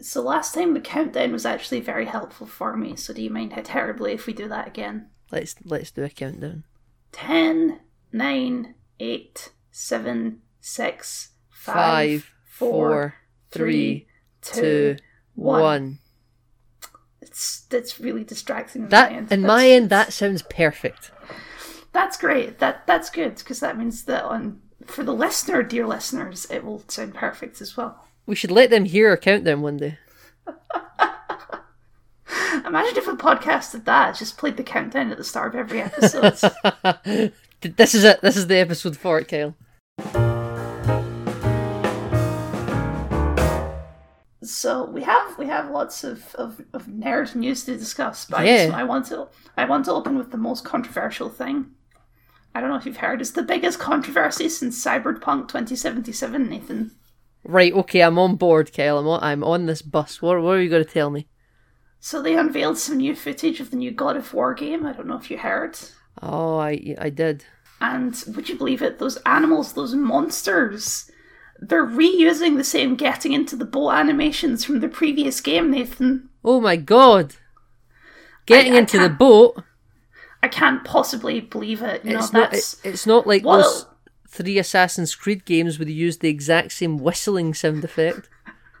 So last time the countdown was actually very helpful for me. So do you mind how terribly if we do that again? Let's let's do a countdown. 10, 9, 8, 7, 6, 5, Five, 4, four, 3, three, 2, 1. one. It's, that's really distracting. That in That's- my end, that sounds perfect. That's great. That That's good because that means that on for the listener, dear listeners, it will sound perfect as well. We should let them hear our countdown one day. Imagine if a podcast did that, just played the countdown at the start of every episode. This is it. This is the episode for it, Kyle. so we have we have lots of, of, of nerd news to discuss, but Yeah. I want to I want to open with the most controversial thing. I don't know if you've heard, it's the biggest controversy since Cyberpunk 2077, Nathan. Right. Okay. I'm on board, Kyle. I'm on. I'm on this bus. What What are you going to tell me? So they unveiled some new footage of the new God of War game. I don't know if you heard. Oh, I I did. And would you believe it? Those animals, those monsters, they're reusing the same getting into the boat animations from the previous game, Nathan. Oh my god! Getting I into the boat. I can't possibly believe it. You know, It's not. that's It, it's not like Well- those three Assassin's Creed games where they used the exact same whistling sound effect.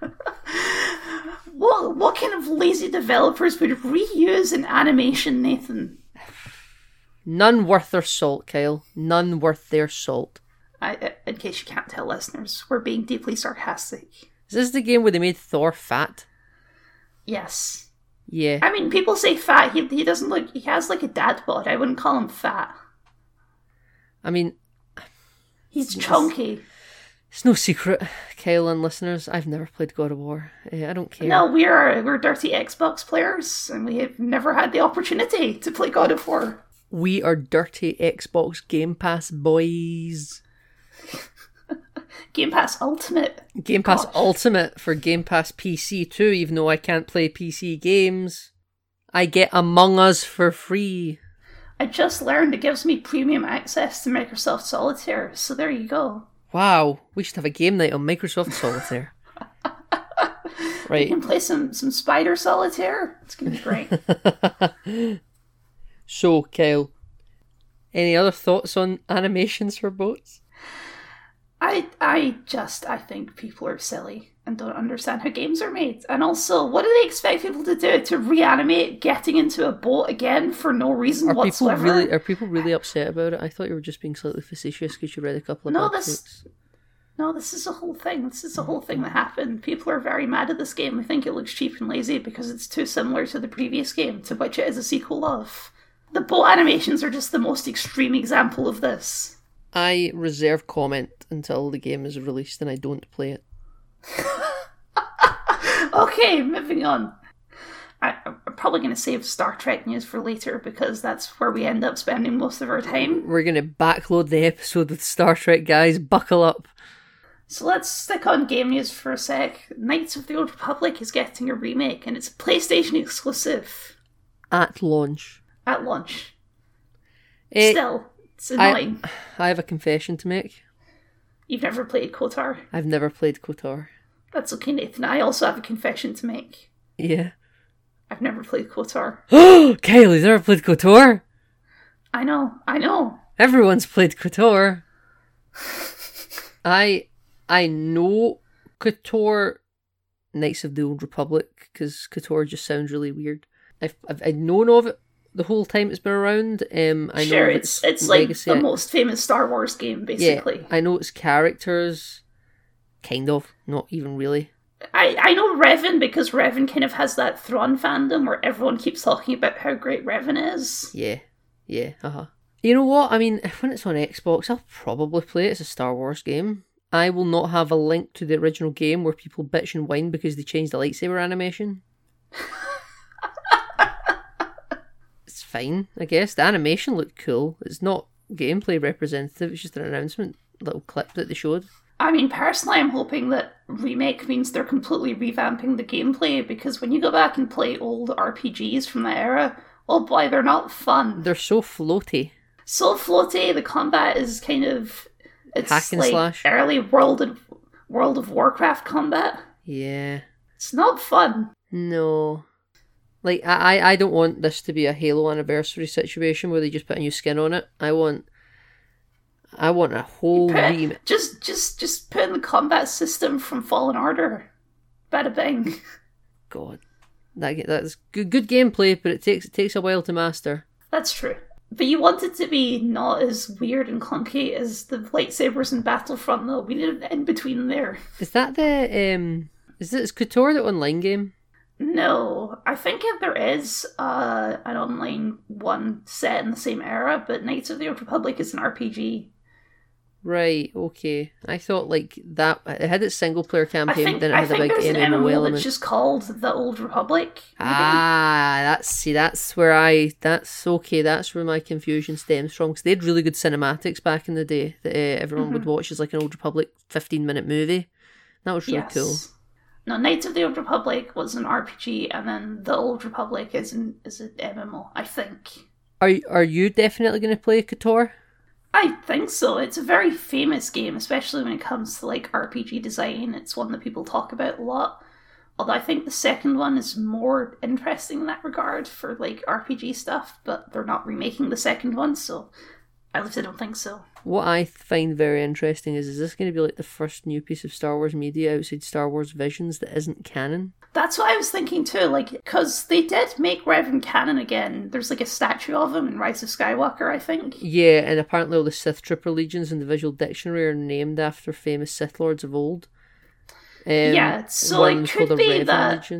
what what kind of lazy developers would reuse an animation, Nathan? None worth their salt, Kyle. None worth their salt. I, I- in case you can't tell, listeners, we're being deeply sarcastic. Is this the game where they made Thor fat? Yes. Yeah. I mean, people say fat. He, he doesn't look. He has like a dad bod. I wouldn't call him fat. I mean, He's chunky. it's no secret, Kyle and listeners. I've never played God of War. Eh, I don't care. No, we're we're dirty Xbox players, and we have never had the opportunity to play God of War. We are dirty Xbox Game Pass boys. Game Pass Ultimate. Game Pass Gosh. Ultimate for Game Pass PC too, even though I can't play PC games. I get Among Us for free. I just learned it gives me premium access to Microsoft Solitaire, so there you go. Wow, we should have a game night on Microsoft Solitaire. Right. You can play some some Spider Solitaire. It's gonna be great. So, Kyle, any other thoughts on animations for boats? I I just I think people are silly and don't understand how games are made. And also, what do they expect people to do? To reanimate getting into a boat again for no reason Are people whatsoever? really are people really upset about it? I thought you were just being slightly facetious because you read a couple of No, this- tweets. No, this is a whole thing. This is a whole thing that happened. People are very mad at this game. They think it looks cheap and lazy because it's too similar to the previous game, to which it is a sequel of. The boat animations are just the most extreme example of this. I reserve comment until the game is released and I don't play it. Okay, moving on. I, I'm probably going to save Star Trek news for later because that's where we end up spending most of our time. We're gonna backload the episode with Star Trek guys. Buckle up. So let's stick on game news for a sec. Knights of the Old Republic is getting a remake and it's a PlayStation exclusive At launch. at launch. Eh, Still, it's I- annoying. I have a confession to make. You've never played KOTOR. I've never played KOTOR. That's okay, Nathan. I also have a confession to make. Yeah. I've never played KOTOR. Kyle, you've never played KOTOR? I know, I know. Everyone's played KOTOR. I I know KOTOR Knights of the Old Republic because KOTOR just sounds really weird. I've, I've I've known of it the whole time it's been around. Um, I sure, know it's it's like the most famous Star Wars game, basically. Yeah, I know its characters, kind of, not even really. I, I know Revan because Revan kind of has that Thrawn fandom where everyone keeps talking about how great Revan is. Yeah, yeah, uh huh. You know what? I mean, when it's on Xbox, I'll probably play it. It's a Star Wars game. I will not have a link to the original game where people bitch and whine because they changed the lightsaber animation. it's fine, I guess. The animation looked cool. It's not gameplay representative, it's just an announcement little clip that they showed. I mean, personally, I'm hoping that remake means they're completely revamping the gameplay because when you go back and play old RPGs from that era, oh boy, they're not fun. They're so floaty. So floaty, the combat is kind of it's Hack and like slash. early World of World of Warcraft combat. Yeah. It's not fun. No. Like I, I- I don't want this to be a Halo anniversary situation where they just put a new skin on it. I want I want a whole Put- remake. Just, just, just put in the combat system from Fallen Order. Bada bing. God. That that's good good gameplay, but it takes it takes a while to master. That's true. But you want it to be not as weird and clunky as the lightsabers in Battlefront, though. We need an in between there. Is that the um is it is KOTOR the online game? No, I think if there is uh, an online one set in the same era, but Knights of the Old Republic is an RPG. Right, okay. I thought like that it had its single player campaign, think, but then it I had a big an MMO element. that's just called the Old Republic. maybe? Ah, that's see, that's where I that's okay. That's where my confusion stems from because they had really good cinematics back in the day that uh, everyone would watch as like an Old Republic fifteen minute movie. That was really yes. cool. No, Knights of the Old Republic was an RPG, and then the Old Republic is an is an MMO. I think. Are are you definitely going to play Kotor? I think so. It's a very famous game, especially when it comes to like RPG design. It's one that people talk about a lot. Although I think the second one is more interesting in that regard for like RPG stuff, but they're not remaking the second one, so at least I don't think so. What I find very interesting is is this going to be like the first new piece of Star Wars media outside Star Wars Visions that isn't canon? That's what I was thinking too, like, because they did make Revan canon again. There's like a statue of him in Rise of Skywalker, I think. Yeah, and apparently all the Sith Trooper legions in the visual dictionary are named after famous Sith lords of old. Um, Yeah, so it could be that-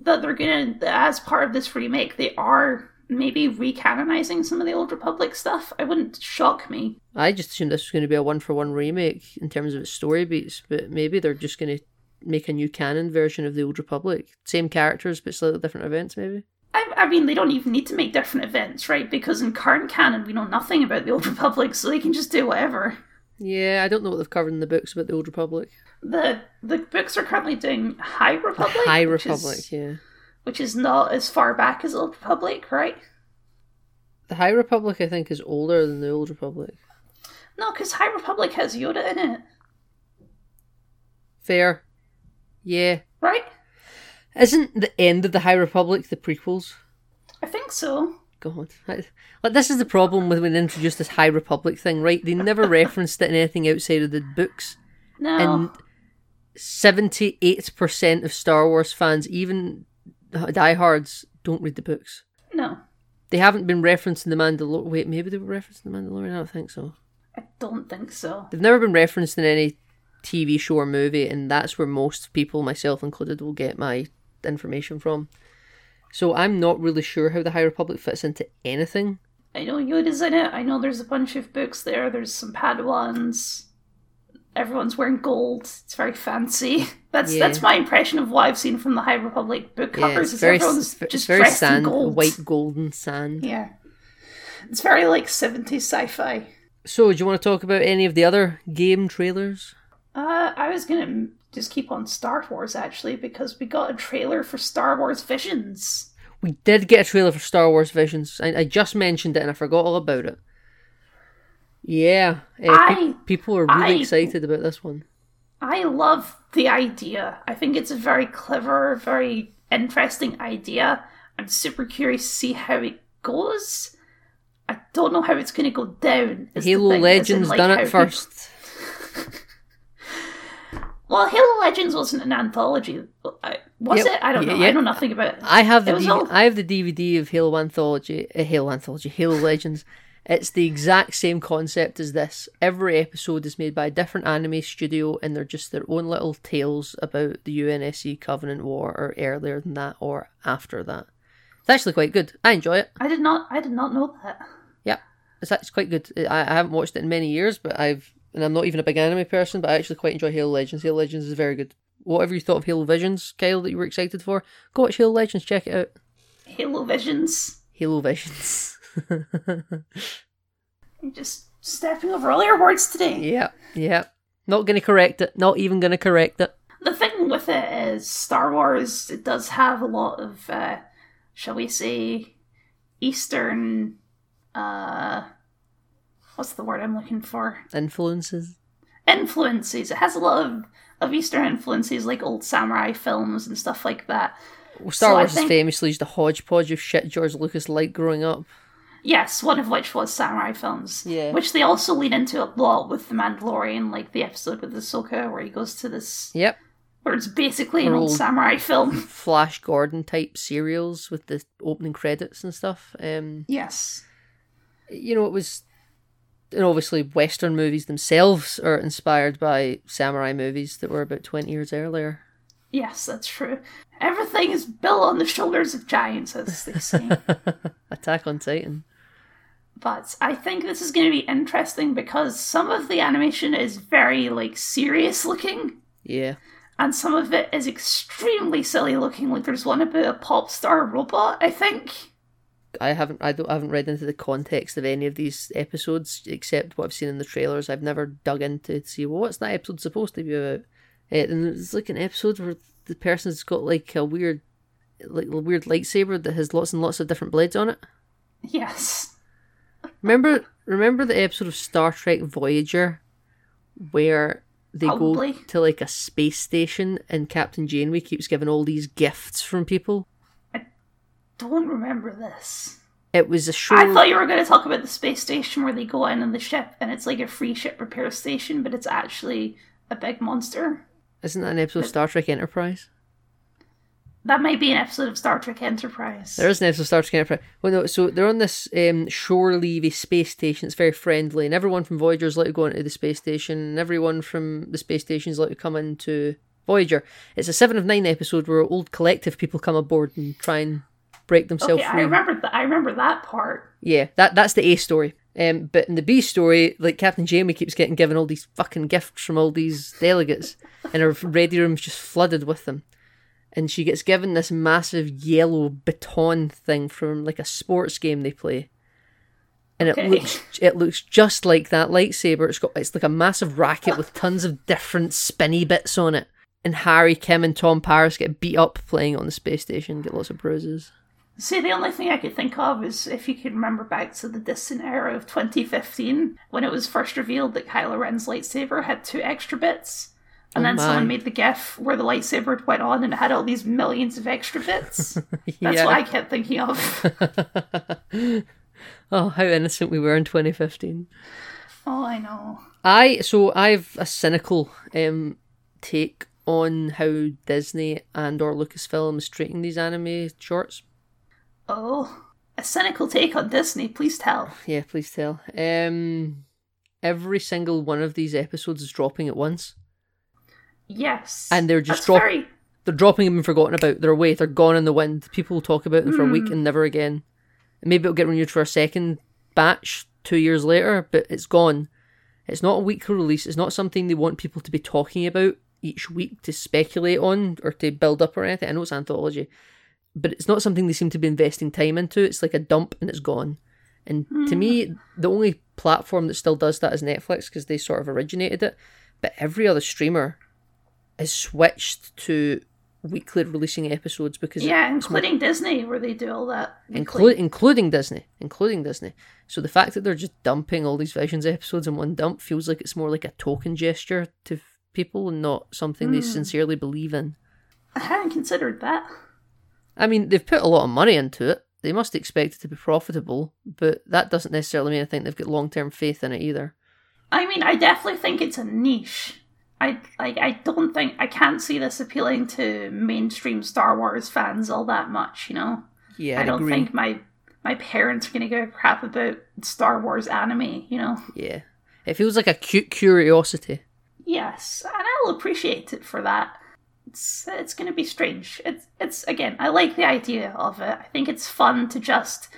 that they're gonna as part of this remake they are maybe recanonizing some of the old republic stuff i wouldn't shock me I just assumed this was going to be a one for one remake in terms of its story beats, but maybe they're just going to make a new canon version of the Old Republic. Same characters, but slightly different events, maybe. I, I mean they don't even need to make different events right because in current canon we know nothing about the old republic so they can just do whatever Yeah, I don't know what they've covered in the books about the Old Republic. the the books are currently doing high republic High Republic, is, yeah. Which is not as far back as old republic right The High Republic, I think, is older than the Old Republic. no because high republic has yoda in it Fair. Yeah. right Isn't the end of the High Republic the prequels? i think so God. I- Like, this is the problem with when they introduced this High Republic thing, right? They never referenced it in anything outside of the books. no And 78% of Star Wars fans, even diehards, don't read the books. no They haven't been referenced in The Mandalorian. Wait, maybe they were referenced in The Mandalorian? I don't think so. i don't think so They've never been referenced in any TV show or movie, and that's where most people, myself included, will get my information from. So I'm not really sure how the High Republic fits into anything. I know Yoda's in it. I know there's a bunch of books there. There's some Padawans. Everyone's wearing gold. It's very fancy. That's Yeah. that's my impression of what I've seen from the High Republic book Yeah, covers. it's is very, everyone's just very dressed sand, in gold. white golden sand. Yeah, it's very like 70s sci-fi. So, do you want to talk about any of the other game trailers? Uh, I was gonna just keep on Star Wars actually because we got a trailer for Star Wars Visions. We did get a trailer for Star Wars Visions. I, I just mentioned it and I forgot all about it. Yeah, uh, I- pe- people are really I- excited about this one. I love the idea. I think it's a very clever, very interesting idea. I'm super curious to see how it goes. I don't know how it's going to go down. Halo thing, as in, Legends like, done it first. Well, Halo Legends wasn't an anthology. I- Was Yep. it? I don't know. yeah. I know nothing about it. I have the DV- all- I have the DVD of Halo Anthology, uh, Halo Anthology, Halo Legends. It's the exact same concept as this. Every episode is made by a different anime studio, and they're just their own little tales about the UNSC Covenant War, or earlier than that, or after that. It's actually quite good. I enjoy it. I did not. I did not know that. Yeah, it's it's quite good. I, I haven't watched it in many years, but I've and I'm not even a big anime person, but I actually quite enjoy Halo Legends. Halo Legends is very good. Whatever you thought of Halo Visions, Kyle, that you were excited for, go watch Halo Legends. Check it out. Halo Visions. Halo Visions. You're just stepping over all your words today. yeah, yeah. Not gonna correct it. Not even gonna correct it. the thing with it is Star Wars it does have a lot of uh shall we say Eastern uh what's the word I'm looking for? Influences. Influences. It has a lot of of Eastern influences, like old samurai films and stuff like that. Well, Star So Wars is famously just a hodgepodge of shit George Lucas liked growing up. Yes, one of which was samurai films. Yeah. Which they also lean into a lot with The Mandalorian, like the episode with the Ahsoka where he goes to this, Yep. where it's basically an old old- samurai film. Flash Gordon type serials with the opening credits and stuff. Um, Yes. you know, it was. And obviously, Western movies themselves are inspired by samurai movies that were about 20 years earlier. Yes, that's true. Everything is built on the shoulders of giants, as they say. Attack on Titan. But I think this is going to be interesting because some of the animation is very like serious looking, Yeah. and some of it is extremely silly looking. Like there's one about a pop star robot, I think. I haven't I don't I haven't read into the context of any of these episodes except what I've seen in the trailers. I've never dug into to see well, what's that episode supposed to be about. Uh, and it's like an episode where the person's got like a weird like a weird lightsaber that has lots and lots of different blades on it. Yes. Remember remember the episode of Star Trek Voyager where they Probably. go to like a space station and Captain Janeway keeps giving all these gifts from people? I don't remember this. It was a show I thought you were going to talk about the space station where they go in on the ship and it's like a free ship repair station, but it's actually a big monster. Isn't that an episode of Star Trek Enterprise? That might be an episode of Star Trek Enterprise. There is an episode of Star Trek Enterprise. Well, no, so they're on this um, shore levy space station. It's very friendly, and everyone from Voyager is like to go into the space station, and everyone from the space station is like to come into Voyager. It's a seven of nine episode where old collective people come aboard and try and break themselves okay, free. I remember that. I remember that part. Yeah, that that's the A story. Um, but in the B story, like Captain Janeway keeps getting given all these fucking gifts from all these delegates, and her ready room's just flooded with them. And she gets given this massive yellow baton thing from like a sports game they play, and it looks it looks just like that lightsaber. It's got it's like a massive racket with tons of different spinny bits on it. And Harry, Kim, and Tom Paris get beat up playing on the space station, get lots of bruises. See, the only thing I could think of is if you could remember back to the distant era of 2015 when it was first revealed that Kylo Ren's lightsaber had two extra bits. And Oh then my. someone made the GIF where the lightsaber went on and it had all these millions of extra bits. That's Yeah. what I kept thinking of. Oh, how innocent we were in 2015. oh, I know. I so I've a cynical um take on how Disney and or Lucasfilm is treating these anime shorts. Oh, a cynical take on Disney, please tell. Yeah, please tell. Um, every single one of these episodes is dropping at once. Yes. And they're just That's drop- very They're dropping them and forgotten about. They're away. They're gone in the wind. People will talk about them for a week hmm. and never again. Maybe it'll get renewed for a second batch two years later, but it's gone. It's not a weekly release. It's not something they want people to be talking about each week to speculate on or to build up or anything. I know it's anthology, but it's not something they seem to be investing time into. It's like a dump and it's gone. And to me, hmm. the only platform that still does that is Netflix because they sort of originated it. But every other streamer has switched to weekly releasing episodes because yeah, including Disney where they do all that. include, including Disney, including Disney. So the fact that they're just dumping all these Visions episodes in one dump feels like it's more like a token gesture to people and not something they hmm. sincerely believe in. I hadn't considered that. I mean, they've put a lot of money into it. They must expect it to be profitable, but that doesn't necessarily mean I think they've got long term faith in it either. I mean, I definitely think it's a niche. I like. I don't think I can't see this appealing to mainstream Star Wars fans all that much. You know, Yeah, I don't agree. think my my parents are gonna give a crap about Star Wars anime. You know. Yeah, it feels like a cute curiosity. Yes, and I'll appreciate it for that. It's it's gonna be strange. It's it's again, I like the idea of it. I think it's fun to just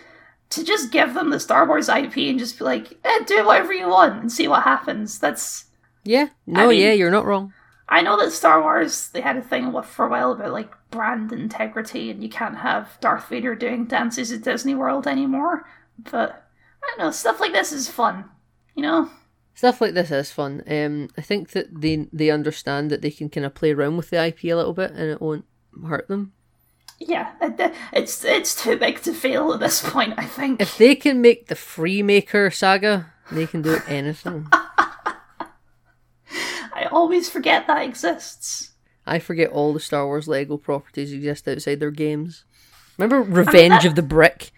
to just give them the Star Wars IP and just be like, eh, do whatever you want and see what happens. That's Yeah, no, mean- yeah, you're not wrong. I know that Star Wars they had a thing with- for a while about like brand integrity and you can't have Darth Vader doing dances at Disney World anymore. But I don't know, stuff like this is fun. You know? Stuff like this is fun. Um, I think that they they understand that they can kind of play around with the IP a little bit and it won't hurt them. Yeah, it's it's too big to fail at this point, I think. If they can make the Freemaker saga, they can do anything. I always forget that exists. I forget all the Star Wars Lego properties exist outside their games. Remember Revenge that- of the Brick?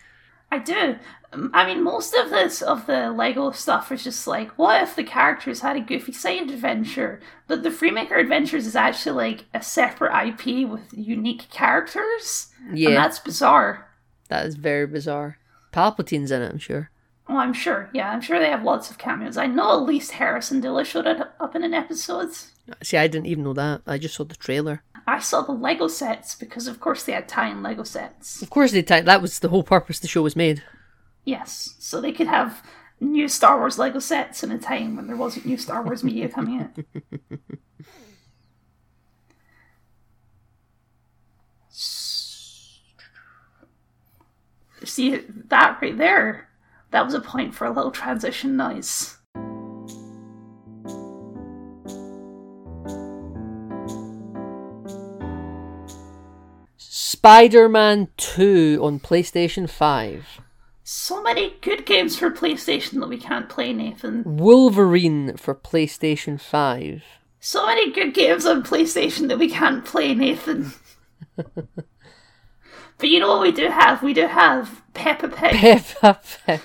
I do. Um, I mean, most of this of the Lego stuff is just like, what if the characters had a goofy side adventure? But the Freemaker Adventures is actually like a separate IP with unique characters, and Yeah, that's bizarre. that is very bizarre. Palpatine's in it, I'm sure. Oh, I'm sure. Yeah, I'm sure they have lots of cameos. I know at least Harrison Dilla showed it up in an episode. See, I didn't even know that. I just saw the trailer. I saw the Lego sets because, of course, they had tie-in Lego sets. Of course, they t- that was the whole purpose the show was made. Yes, so they could have new Star Wars Lego sets in a time when there wasn't new Star Wars media coming out. See that right there? That was a point for a little transition noise. Spider Man 2 on PlayStation 5. So many good games for PlayStation that we can't play, Nathan. Wolverine for PlayStation 5. So many good games on PlayStation that we can't play, Nathan. but you know what we do have? We do have Peppa Pig. Peppa Pig.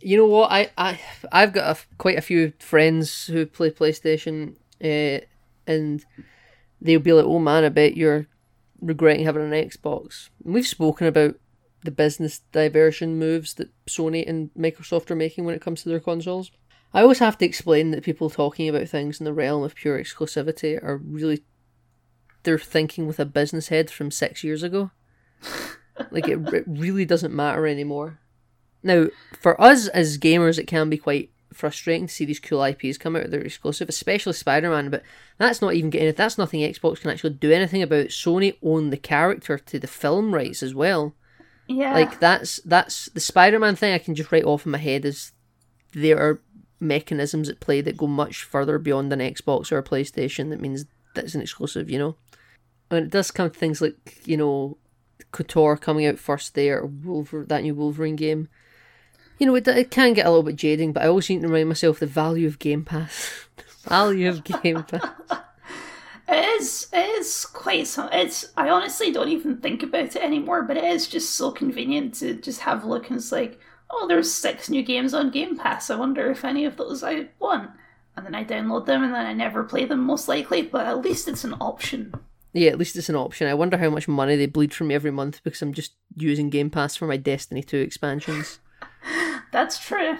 you know what? I, I I've got a, quite a few friends who play PlayStation, uh, and they'll be like, "Oh man, I bet you're regretting having an Xbox." And we've spoken about the business diversion moves that Sony and Microsoft are making when it comes to their consoles. I always have to explain that people talking about things in the realm of pure exclusivity are really they're thinking with a business head from six years ago. like it, it really doesn't matter anymore. Now, for us as gamers, it can be quite frustrating to see these cool IPs come out that are exclusive, especially Spider Man. But that's not even getting it that's nothing Xbox can actually do anything about. Sony own the character to the film rights as well. Yeah. Like that's that's the Spider Man thing. I can just write off in my head is there are mechanisms at play that go much further beyond an Xbox or a PlayStation. That means that's an exclusive. You know, and it does come to things like you know, Kotor coming out first there, or Wolver- that new Wolverine game. You know, it, it can get a little bit jading, but I always need to remind myself the value of Game Pass. value of Game Pass. It is. It is quite. Some, it's. I honestly don't even think about it anymore. But it is just so convenient to just have a look and it's like, oh, there's six new games on Game Pass. I wonder if any of those I want. And then I download them and then I never play them most likely. But at least it's an option. Yeah, at least it's an option. I wonder how much money they bleed from me every month because I'm just using Game Pass for my Destiny 2 expansions. That's true.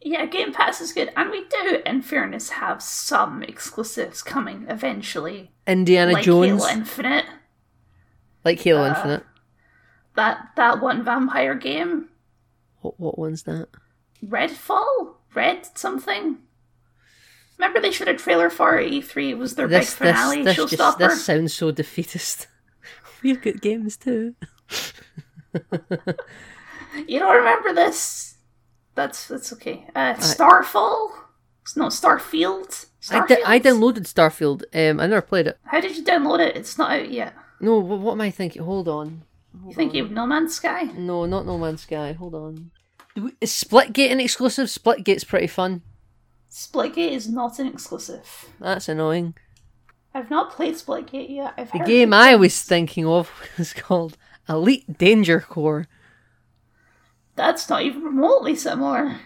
Yeah, Game Pass is good, and we do, in fairness, have some exclusives coming eventually, Indiana like Jones, Halo Infinite. like Halo uh, Infinite. That that one vampire game, What, what one's that? Redfall, Red something. Remember they showed a trailer for E3. It was their This, big finale this, this, showstopper. just, this sounds so defeatist. We've got games too. You don't remember this? That's that's okay. Uh, Starfall. It's not Starfield. I, Starfield. di- I downloaded Starfield. Um, I never played it. How did you download it? It's not out yet. No, what, what am I thinking? Hold on. You think you have No Man's Sky? No, not No Man's Sky. Hold on. Is Splitgate an exclusive? Splitgate's pretty fun. Splitgate is not an exclusive. That's annoying. I've not played Splitgate yet. I've The game I things. was thinking of was called Elite Danger Corps. That's not even remotely similar.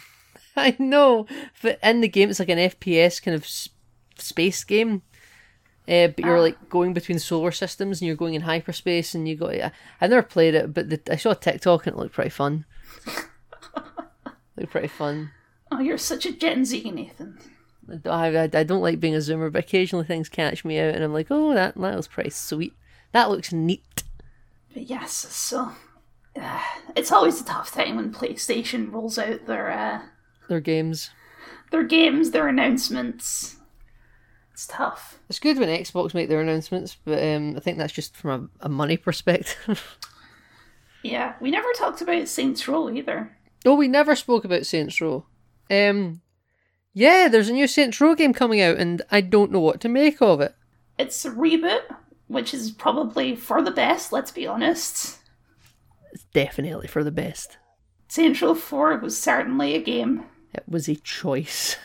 I know, but in the game it's like an FPS kind of space game. Uh, but you're Ah. like going between solar systems and you're going in hyperspace and you got. I I've never played it, but the, I saw a TikTok and it looked pretty fun. looked pretty fun. Oh, you're such a Gen Z, Nathan. I, I, I don't like being a zoomer, but occasionally things catch me out and I'm like, oh, that that was pretty sweet. That looks neat. But yes, so uh, it's always a tough time when PlayStation rolls out their uh, Their games. their games, their announcements. It's tough. It's good when Xbox make their announcements, but um, I think that's just from a, a money perspective. Yeah, we never talked about Saints Row either. oh, we never spoke about Saints Row. Um, yeah, there's a new Saints Row game coming out, and I don't know what to make of it. It's a reboot, which is probably for the best. Let's be honest. It's definitely for the best. Saints Row 4 was certainly a game. It was a choice.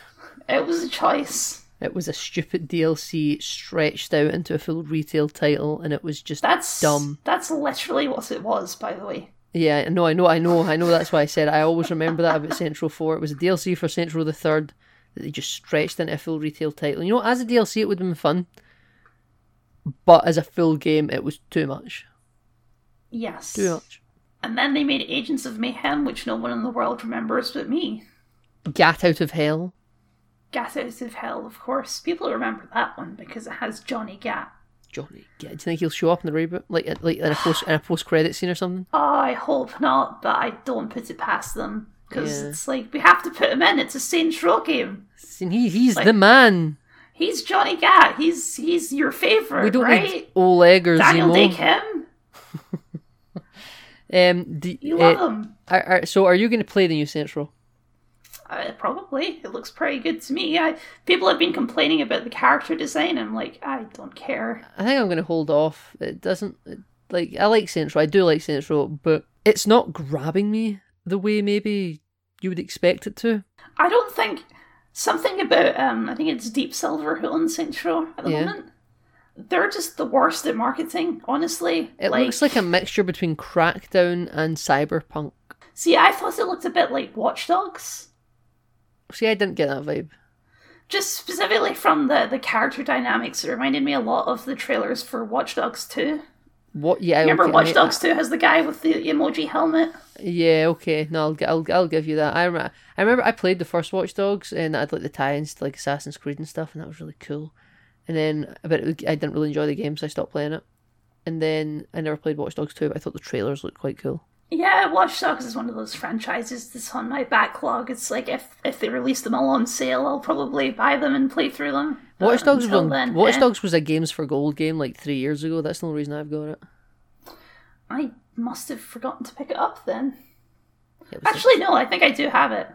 It was a choice. It was a stupid DLC stretched out into a full retail title, and it was just That's dumb. That's literally what it was, by the way. Yeah, no, I know, I know, I know. That's why I said I always remember that about Saints Row Four. It was a DLC for Saints Row the Third that they just stretched into a full retail title. You know, as a DLC, it would have been fun, but as a full game, it was too much. Yes. Too much. And then they made Agents of Mayhem, which no one in the world remembers but me. Gat out of hell. Gat Out of Hell, of course. People remember that one because it has Johnny Gat. Johnny, Gat. do you think he'll show up in the reboot, like like in a post in a post credit scene or something? Oh, I hope not, but I don't put it past them. Because Yeah. it's like, we have to put him in. It's a Saints Row game. He he's Like- the man. He's Johnny Gat. He's he's your favorite, We don't right? need Oleg or Daniel Zemo. Kim. Um, do, You uh, love him. are, are, so are you going to play the new Saints Row? Uh, probably. It looks pretty good to me. I, people have been complaining about the character design. I'm like, I don't care. I think I'm going to hold off. It doesn't it, like I like Saints Row. I do like Saints Row, but it's not grabbing me the way maybe you would expect it to. I don't think something about um I think it's Deep Silver who owns Saints Row at the Yeah. moment. They're just the worst at marketing, honestly. It looks like a mixture between Crackdown and Cyberpunk. See, I thought it looked a bit like Watch Dogs. See, I didn't get that vibe. Just specifically from the, the character dynamics, it reminded me a lot of the trailers for Watch Dogs 2. What? Yeah, Remember okay, Watch Dogs 2 has the guy with the emoji helmet? Yeah, okay. No, I'll, I'll I'll give you that. I remember, I remember I played the first Watch Dogs and I had like the tie-ins to like Assassin's Creed and stuff, and that was really cool. And then, but it, I didn't really enjoy the game, so I stopped playing it. And then I never played Watch Dogs 2, but I thought the trailers looked quite cool. Yeah, Watch Dogs is one of those franchises that's on my backlog. It's like if if they release them all on sale, I'll probably buy them and play through them. But Watch Dogs was on, then, Watch eh, Dogs was a Games for Gold game like three years ago. That's the only reason I've got it. I must have forgotten to pick it up then. It Actually, no, I think I do have it.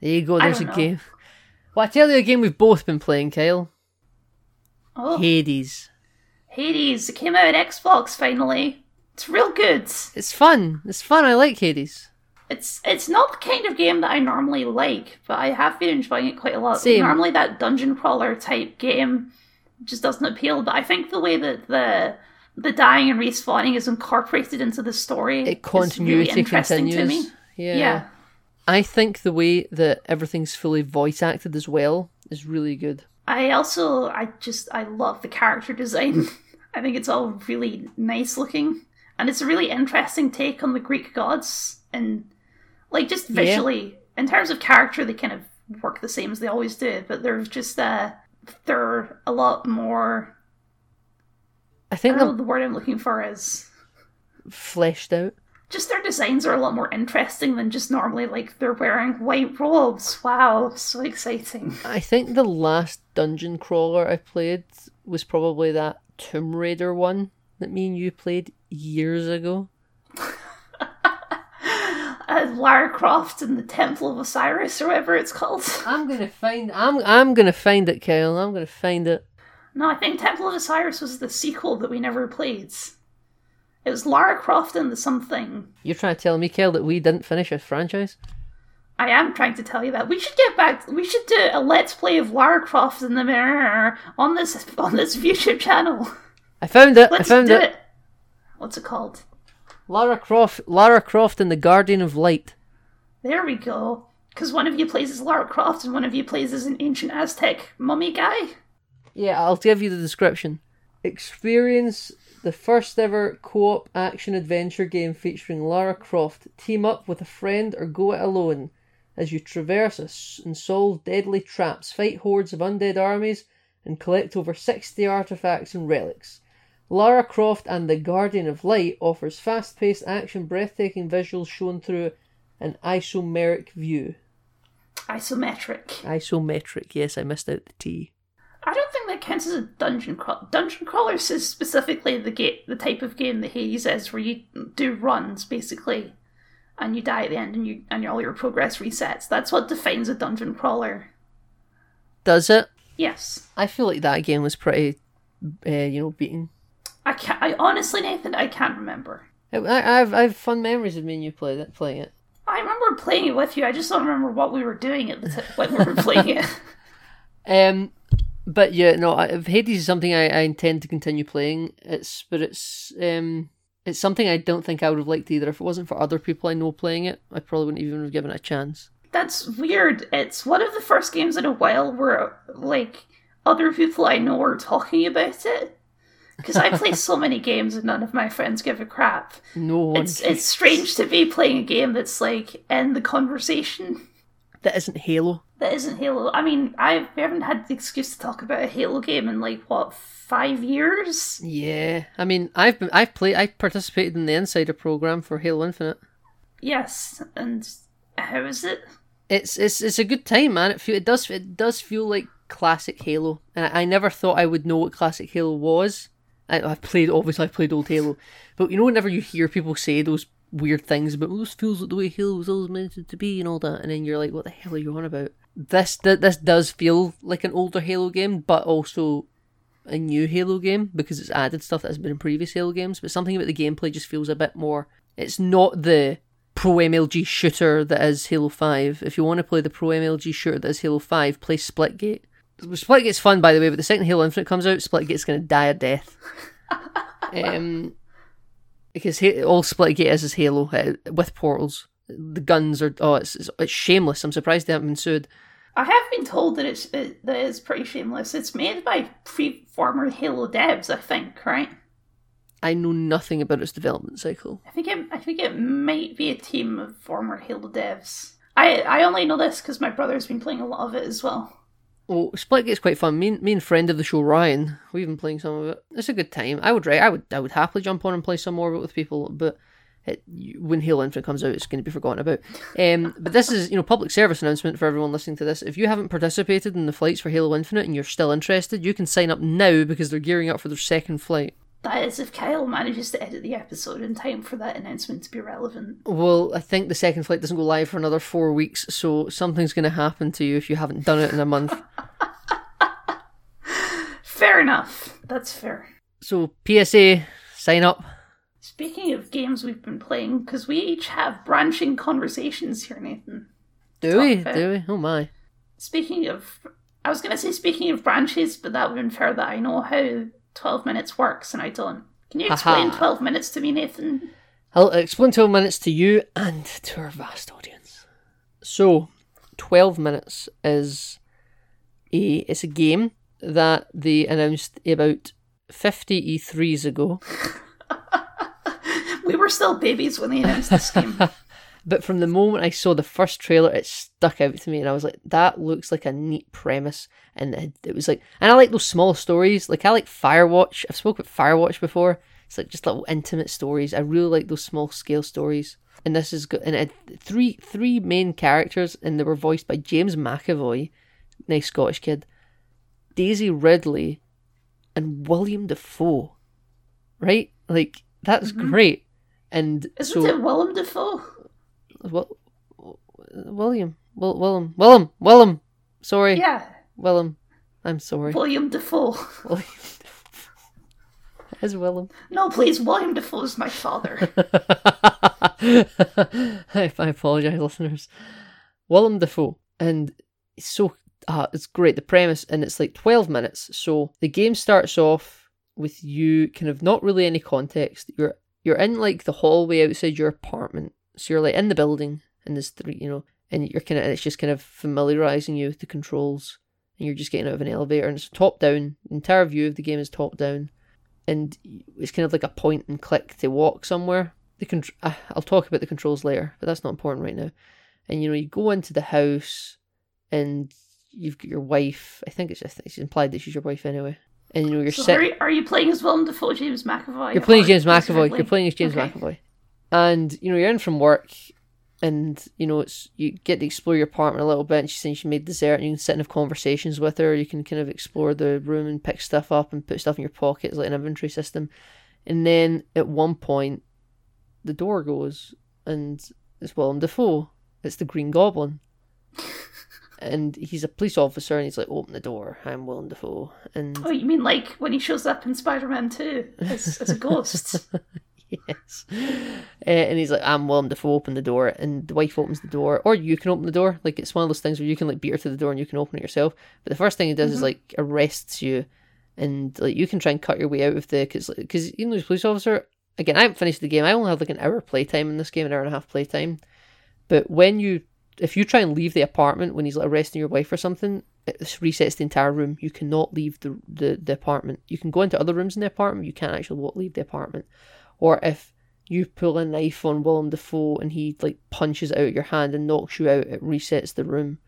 there you go. There's a know. game. Well, I tell you a game we've both been playing, Kyle. Oh, Hades. Hades! It came out at Xbox finally. It's real good. It's fun. It's fun. I like Hades. It's it's not the kind of game that I normally like, but I have been enjoying it quite a lot. Same. Normally, that dungeon crawler type game just doesn't appeal. But I think the way that the the dying and respawning is incorporated into the story, it continuity really interesting continues. to me. Yeah. Yeah. I think the way that everything's fully voice acted as well is really good. I also I just I love the character design. I think it's all really nice looking, and it's a really interesting take on the Greek gods, and like just Yeah. visually in terms of character, they kind of work the same as they always do, but they're just uh they're a lot more. I I think don't know the word I'm looking for is. fleshed out. Just their designs are a lot more interesting than just normally like they're wearing white robes. Wow, so exciting. I think the last dungeon crawler I played was probably that Tomb Raider one that me and you played years ago. Uh, Lara Croft and the Temple of Osiris, or whatever it's called. I'm gonna find. I'm I'm gonna find it, Kyle. I'm gonna find it. No, I think Temple of Osiris was the sequel that we never played. It was Lara Croft and the something. You're trying to tell me, Kyle, that we didn't finish a franchise? I am trying to tell you that we should get back. We should do a let's play of Lara Croft in the mirror on this on this YouTube channel. I found it. Let's I found do it. it. What's it called? Lara Croft. Lara Croft and the Guardian of Light. There we go. Because one of you plays as Lara Croft and one of you plays as an ancient Aztec mummy guy. Yeah, I'll give you the description. Experience the first ever co op action adventure game featuring Lara Croft. Team up with a friend or go it alone as you traverse and solve deadly traps, fight hordes of undead armies, and collect over 60 artifacts and relics. Lara Croft and the Guardian of Light offers fast paced action, breathtaking visuals shown through an isomeric view. Isometric. Isometric, yes, I missed out the T. I don't think that counts as a dungeon crawl. Dungeon crawlers is specifically the the type of game that Hades is, where you do runs basically, and you die at the end, and you and all your progress resets. That's what defines a dungeon crawler. Does it? Yes, I feel like that game was pretty, uh, you know, beaten. I can't. I honestly, Nathan, I can't remember. I, I- I've I've fun memories of me and you play that playing it. I remember playing it with you. I just don't remember what we were doing at the time when we were playing it. Um, but yeah, no, I- Hades is something I, I intend to continue playing. It's but it's um it's something I don't think I would have liked either. If it wasn't for other people I know playing it, I probably wouldn't even have given it a chance. That's weird. It's one of the first games in a while where like other people I know are talking about it. Because I play so many games and none of my friends give a crap. No It's it's strange to be playing a game that's like in the conversation that isn't Halo. that isn't Halo. I mean, I we haven't had the excuse to talk about a Halo game in like what five years. Yeah, I mean, I've been I've played I participated in the Insider program for Halo Infinite. Yes, and how is it? It's it's it's a good time, man. It feel it does it does feel like classic Halo, and I, I never thought I would know what classic Halo was. I, I've played obviously I've played old Halo, but you know whenever you hear people say those weird things about "Oh, this feels like the way Halo was always meant to be and all that, and then you're like, what the hell are you on about? This th- this does feel like an older Halo game, but also a new Halo game because it's added stuff that has been in previous Halo games. But something about the gameplay just feels a bit more. It's not the pro MLG shooter that is Halo 5. If you want to play the pro MLG shooter that is Halo 5, play Splitgate. Splitgate's fun, by the way, but the second Halo Infinite comes out, Splitgate's going to die a death. um, because all Splitgate is is Halo uh, with portals. The guns are oh, it's, it's it's shameless. I'm surprised they haven't been sued. I have been told that it's it, that it's pretty shameless. It's made by pre former Halo devs, I think, right? I know nothing about its development cycle. I think it I think it might be a team of former Halo devs. I I only know this because my brother's been playing a lot of it as well. Well, Splitgate's quite fun. Me, and- me and friend of the show Ryan, we've been playing some of it. It's a good time. I would, I would, I would happily jump on and play some more of it with people. But it, when Halo Infinite comes out, it's going to be forgotten about. Um, but this is, you know, public service announcement for everyone listening to this. If you haven't participated in the flights for Halo Infinite and you're still interested, you can sign up now because they're gearing up for their second flight. That is if Kyle manages to edit the episode in time for that announcement to be relevant. Well, I think the second flight doesn't go live for another four weeks, so something's going to happen to you if you haven't done it in a month. Fair enough. That's fair. So PSA, sign up. Speaking of games we've been playing, because we each have branching conversations here, Nathan. Do we? About- Do we? Oh my. Speaking of, I was going to say speaking of branches, but that would fair that I know how 12 minutes works and I don't. Can you explain Aha. 12 minutes to me, Nathan? I'll explain 12 minutes to you and to our vast audience. So, 12 minutes is a it's a game that they announced about 50 E3s ago. We were still babies when they announced this game. But from the moment I saw the first trailer, it stuck out to me, and I was like, "That looks like a neat premise." And it, it was like, and I like those small stories. Like I like Firewatch. I've spoken about Firewatch before. It's like just little intimate stories. I really like those small scale stories. And this is good. And it had three three main characters, and they were voiced by James McAvoy, nice Scottish kid, Daisy Ridley, and William Dafoe. Right? Like that's mm-hmm. great. And Isn't so it Willem Dafoe? Wil- William, Wil- Willem, Willem, Willem. Sorry, Yeah, Willem. I'm sorry. William Dafoe. William. Is Willem? No, please, William Dafoe is my father. I, I apologize, listeners. Willem Dafoe, and so ah, it's great. The premise, and it's like twelve minutes. So the game starts off with you kind of not really any context. You're you're in like the hallway outside your apartment. So you're like in the building, and there's three, you know, and you're kind of it's just kind of familiarizing you with the controls, and you're just getting out of an elevator, and it's top down. Entire view of the game is top down, and it's kind of like a point and click to walk somewhere. The contr- uh, I'll talk about the controls later, but that's not important right now. And you know, you go into the house, and you've got your wife. I think it's I think it's implied that she's your wife anyway. And you know, you're So sitting. are, you- are you playing as Willem Dafoe, James McAvoy? You're playing James McAvoy. You're playing as James Okay. McAvoy, and you know you're in from work, and you know it's you get to explore your apartment a little bit. And she's saying she made dessert, and you can sit and have conversations with her. You can kind of explore the room and pick stuff up and put stuff in your pockets like an inventory system. And then at one point, the door goes, and it's Willem Dafoe. It's the Green Goblin. And he's a police officer, and he's like, "Open the door. I'm Willem Dafoe." And Oh, you mean like when he shows up in Spider Man 2 as, as a ghost? yes. Uh, and he's like, I'm Willem Dafoe, open the door. And the wife opens the door, or you can open the door. Like, it's one of those things where you can, like, beat her to the door and you can open it yourself. But the first thing he does mm-hmm. is, like, arrests you. And, like, you can try and cut your way out of the. Because, because even though he's a police officer, again, I haven't finished the game. I only have, like, an hour playtime in this game, an hour and a half playtime. But when you. If you try and leave the apartment when he's like, arresting your wife or something, it resets the entire room. You cannot leave the, the, the apartment. You can go into other rooms in the apartment, you can't actually leave the apartment. Or if you pull a knife on Willem Dafoe and he like punches out your hand and knocks you out, it resets the room.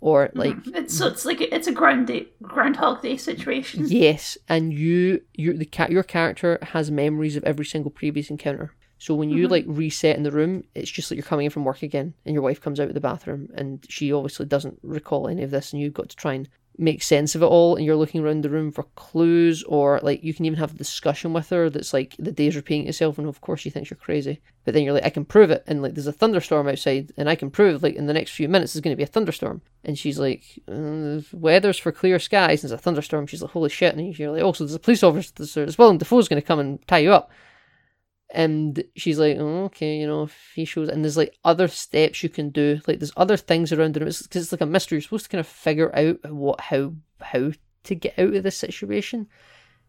Or mm-hmm. like it's so it's like it's a ground day, groundhog day situation. Yes, and you you the cat your character has memories of every single previous encounter. So when you mm-hmm. like reset in the room, it's just like you're coming in from work again, and your wife comes out of the bathroom, and she obviously doesn't recall any of this, and you've got to try and make sense of it all and you're looking around the room for clues or like you can even have a discussion with her that's like the day's repeating itself and of course she thinks you're crazy. But then you're like i can prove it and like there's a thunderstorm outside and i can prove like in the next few minutes there's going to be a thunderstorm. And she's like uh, weather's for clear skies and there's a thunderstorm. She's like holy shit and you're like oh so there's a police officer as well and Dafoe's going to come and tie you up and she's like, oh, okay, you know, if he shows, and there's like other steps you can do, like there's other things around the room. It's because it's like a mystery. You're supposed to kind of figure out what, how, how to get out of this situation.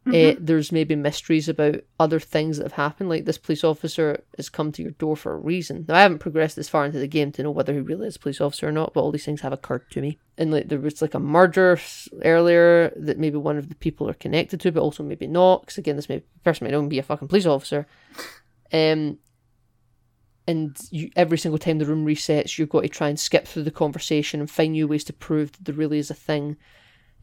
Mm-hmm. Uh, there's maybe mysteries about other things that have happened. Like this police officer has come to your door for a reason. Now I haven't progressed this far into the game to know whether he really is a police officer or not, but all these things have occurred to me. And like there was like a murder earlier that maybe one of the people are connected to, but also maybe not. Because again, this may person might not be a fucking police officer. Um, and you, every single time the room resets, you've got to try and skip through the conversation and find new ways to prove that there really is a thing.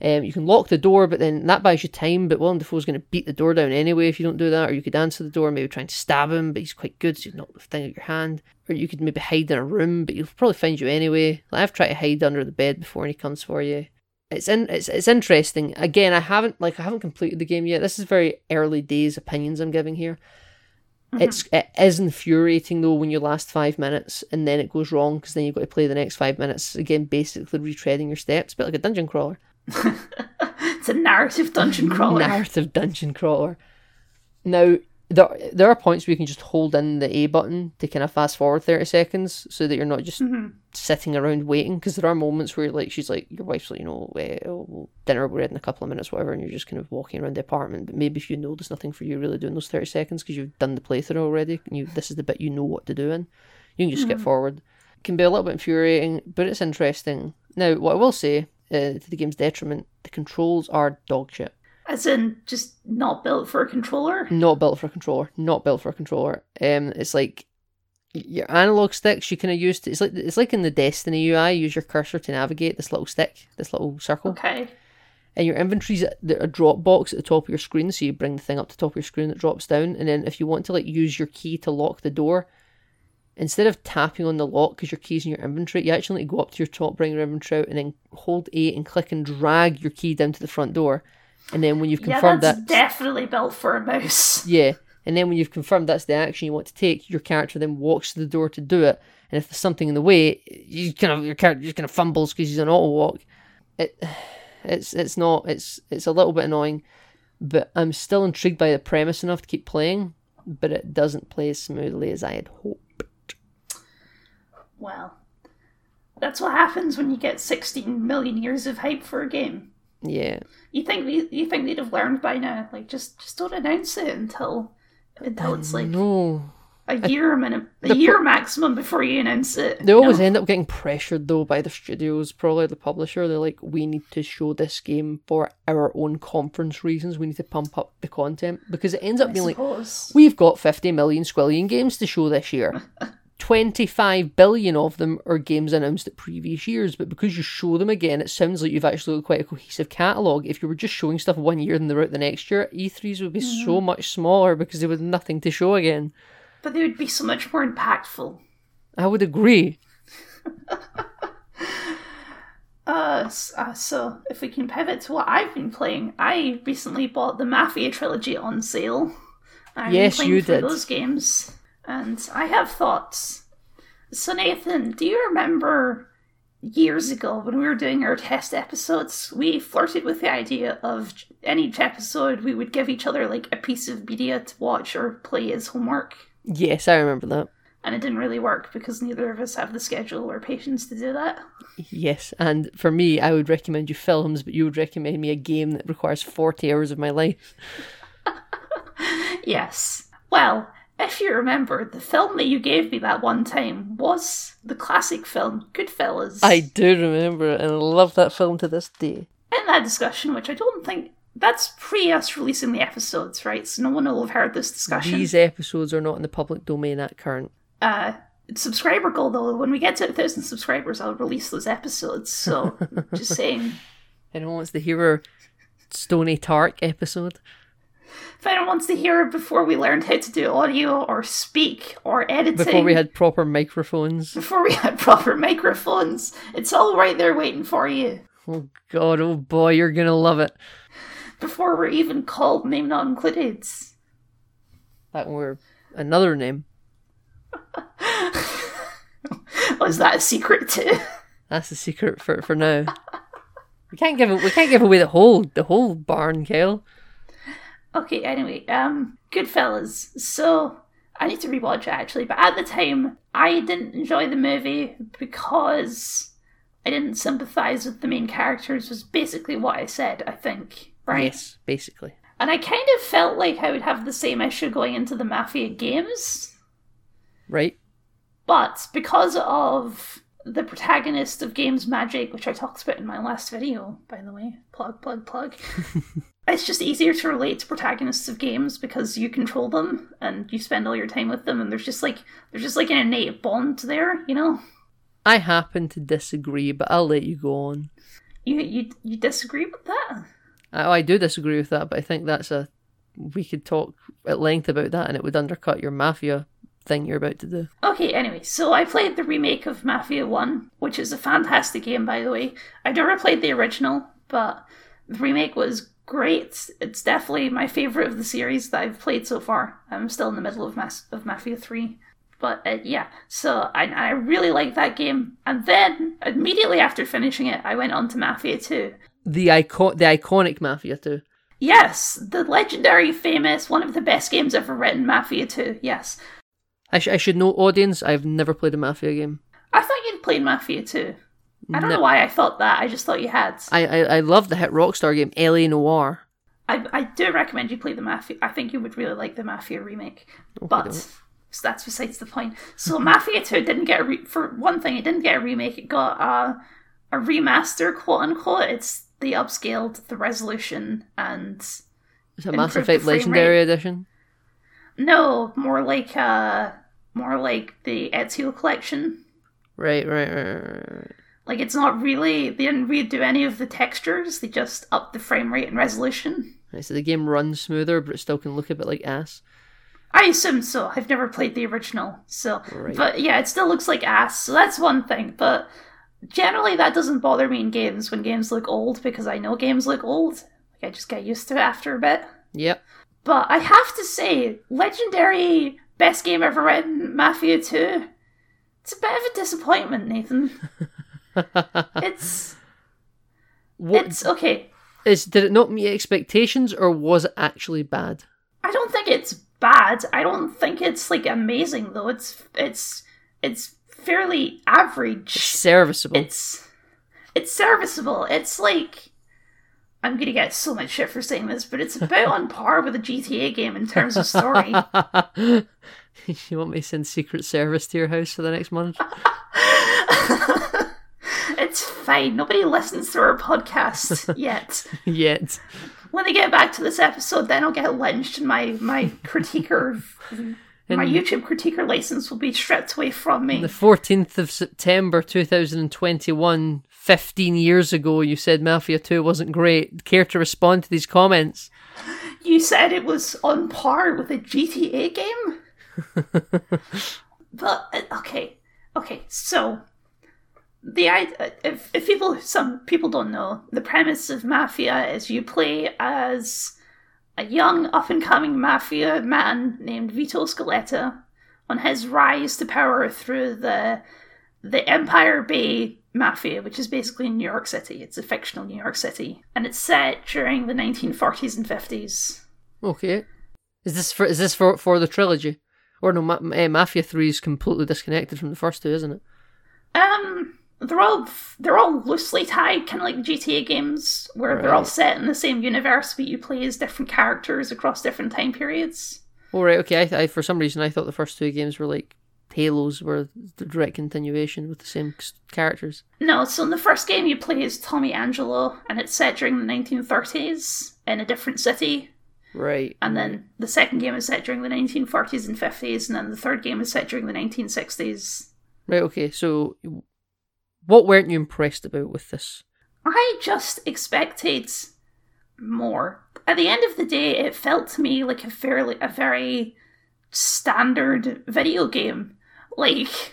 Um, you can lock the door, but then that buys you time. But Willem Dafoe's going to beat the door down anyway if you don't do that. Or you could answer the door, maybe try and stab him, but he's quite good, so you knock the thing out your hand. Or you could maybe hide in a room, but he'll probably find you anyway. Like I've tried to hide under the bed before, and he comes for you. It's in, it's it's interesting. Again, I haven't like I haven't completed the game yet. This is very early days opinions I'm giving here. Mm-hmm. It's it is infuriating though when you last five minutes and then it goes wrong because then you've got to play the next five minutes again, basically retreading your steps, a bit like a dungeon crawler. it's a narrative dungeon crawler. narrative dungeon crawler. Now, there there are points where you can just hold in the A button to kind of fast forward thirty seconds, so that you're not just mm-hmm. sitting around waiting. Because there are moments where like she's like your wife's like you know well, dinner will be ready in a couple of minutes, whatever, and you're just kind of walking around the apartment. But maybe if you know there's nothing for you really doing those thirty seconds because you've done the playthrough already, and you this is the bit you know what to do in, you can just mm-hmm. skip forward. It can be a little bit infuriating, but it's interesting. Now, what I will say uh, to the game's detriment, the controls are dog shit. As in, just not built for a controller. Not built for a controller. Not built for a controller. Um, it's like your analog sticks you kind of use. To, it's like it's like in the Destiny UI. You use your cursor to navigate this little stick, this little circle. Okay. And your inventory's a drop box at the top of your screen, so you bring the thing up to the top of your screen that drops down. And then if you want to like use your key to lock the door, instead of tapping on the lock because your key's in your inventory, you actually need to go up to your top, bring your inventory out, and then hold A and click and drag your key down to the front door. And then when you've confirmed yeah, that's that, definitely built for a mouse. Yeah, and then when you've confirmed that's the action you want to take, your character then walks to the door to do it. And if there's something in the way, you kind of your character just kind of fumbles because he's an auto walk. It, it's it's not it's it's a little bit annoying, but I'm still intrigued by the premise enough to keep playing. But it doesn't play as smoothly as I had hoped. Well, that's what happens when you get 16 million years of hype for a game. Yeah. You think you think they'd have learned by now? Like just just don't announce it until until it's like no. a year a minute a year maximum before you announce it. They always end up getting pressured though by the studios, probably the publisher. They're like, we need to show this game for our own conference reasons. We need to pump up the content because it ends up I being suppose. like, we've got fifty million Squillion games to show this year. 25 billion of them are games announced at previous years, but because you show them again, it sounds like you've actually got quite a cohesive catalogue. If you were just showing stuff one year and they're out the next year, E3s would be mm. so much smaller because they would nothing to show again. But they would be so much more impactful. I would agree. uh, uh, so if we can pivot to what I've been playing, I recently bought the Mafia trilogy on sale. I've yes, you did. Those games and I have thoughts. So, Nathan, do you remember years ago when we were doing our test episodes, we flirted with the idea of in each episode we would give each other like a piece of media to watch or play as homework. Yes, I remember that. And it didn't really work because neither of us have the schedule or patience to do that. Yes, and for me, I would recommend you films, but you would recommend me a game that requires 40 hours of my life. yes. Well, if you remember, the film that you gave me that one time was the classic film Goodfellas. I do remember it, and I love that film to this day. In that discussion, which I don't think that's pre us releasing the episodes, right? So no one will have heard this discussion. These episodes are not in the public domain at current. Uh, subscriber goal though. When we get to a thousand subscribers, I'll release those episodes. So just saying. Anyone wants to hear our Stony Tark episode? If anyone wants to hear it before we learned how to do audio or speak or editing, Before we had proper microphones. before we had proper microphones, it's all right there waiting for you. Oh god, oh boy, you're gonna love it. Before we're even called name not included. That were another name. Was that a secret too? That's the secret for for now. We can't give. We can't give away the whole the whole barn, Kale. Okay, anyway, um, Goodfellas. So, I need to rewatch it actually, but at the time, I didn't enjoy the movie because I didn't sympathize with the main characters, was basically what I said, I think, right? Yes, basically. And I kind of felt like I would have the same issue going into the Mafia games, Right. but because of the protagonist of Games Magic, which I talked about in my last video, by the way, plug, plug, plug. it's just easier to relate to protagonists of games because you control them and you spend all your time with them, and there's just like there's just like an innate bond there, you know. I happen to disagree, but I'll let you go on. You you you disagree with that? I, oh, I do disagree with that, but I think that's a. We could talk at length about that, and it would undercut your mafia thing you're about to do. Okay, anyway, so I played the remake of Mafia 1, which is a fantastic game, by the way. I never played the original, but the remake was great. It's definitely my favorite of the series that I've played so far. I'm still in the middle of, Mas- of Mafia 3. But uh, yeah, so I, I really liked that game. And then, immediately after finishing it, I went on to Mafia 2. The icon, the iconic mafia too. Yes, the legendary, famous, one of the best games ever written, Mafia 2. Yes. I, sh- I should know, audience. I've never played a mafia game. I thought you'd played Mafia 2. I don't No. know why I thought that. I just thought you had. I I, I love the hit Rockstar game, L.A. Noire. I, I do recommend you play the Mafia. I think you would really like the Mafia remake. but so that's besides the point. So Mafia 2 didn't get a re- for one thing, it didn't get a remake. It got a, a remaster, quote unquote. It's the upscaled, the resolution, and It's a Mass Effect Legendary rate. Edition. no, more like uh more like the Ezio collection. Right, right, right, right, right. Like it's not really they didn't redo any of the textures. They just upped the frame rate and resolution. Right, so the game runs smoother, but it still can look a bit like ass. I assume so. I've never played the original, so Right. but yeah, it still looks like ass. So that's one thing. But generally, that doesn't bother me in games when games look old because I know games look old. Like I just get used to it after a bit. Yep. But I have to say, legendary best game ever written, Mafia Two. It's a bit of a disappointment, Nathan. It's What it's okay. is? Did it not meet expectations, or was it actually bad? I don't think it's bad. I don't think it's like amazing though. It's it's it's fairly average. Serviceable. It's it's serviceable. It's like I'm gonna get so much shit for saying this, but it's about on par with a GTA game in terms of story. you want me to send Secret Service to your house for the next month? it's fine. Nobody listens to our podcast yet. Yet. When they get back to this episode, then I'll get lynched and my my critiquer my YouTube critiquer license will be stripped away from me. the 14th of September 2021, 15 years ago, you said Mafia 2 wasn't great. Care to respond to these comments? You said it was on par with a GTA game? but, uh, okay, okay, so. The if, if people some people don't know the premise of Mafia is you play as a young up and coming mafia man named Vito Scaletta on his rise to power through the the Empire Bay Mafia, which is basically New York City. It's a fictional New York City, and it's set during the 1940s and 50s. Okay. Is this for is this for for the trilogy? Or no, Ma- uh, Mafia Three is completely disconnected from the first two, isn't it? Um, they're all they're all loosely tied, kind of like GTA games, where they're all set in the same universe, but you play as different characters across different time periods. Oh right, okay. I, I for some reason I thought the first two games were like Halos, were the direct continuation with the same characters. No, so in the first game you play as Tommy Angelo, and it's set during the 1930s in a different city. Right. And then the second game is set during the 1940s and 50s, and then the third game is set during the 1960s. Right. Okay. So, what weren't you impressed about with this? I just expected more. At the end of the day, it felt to me like a fairly a very standard video game. Like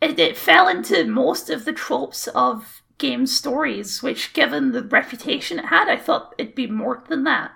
it, it fell into most of the tropes of game stories, which given the reputation it had, I thought it'd be more than that.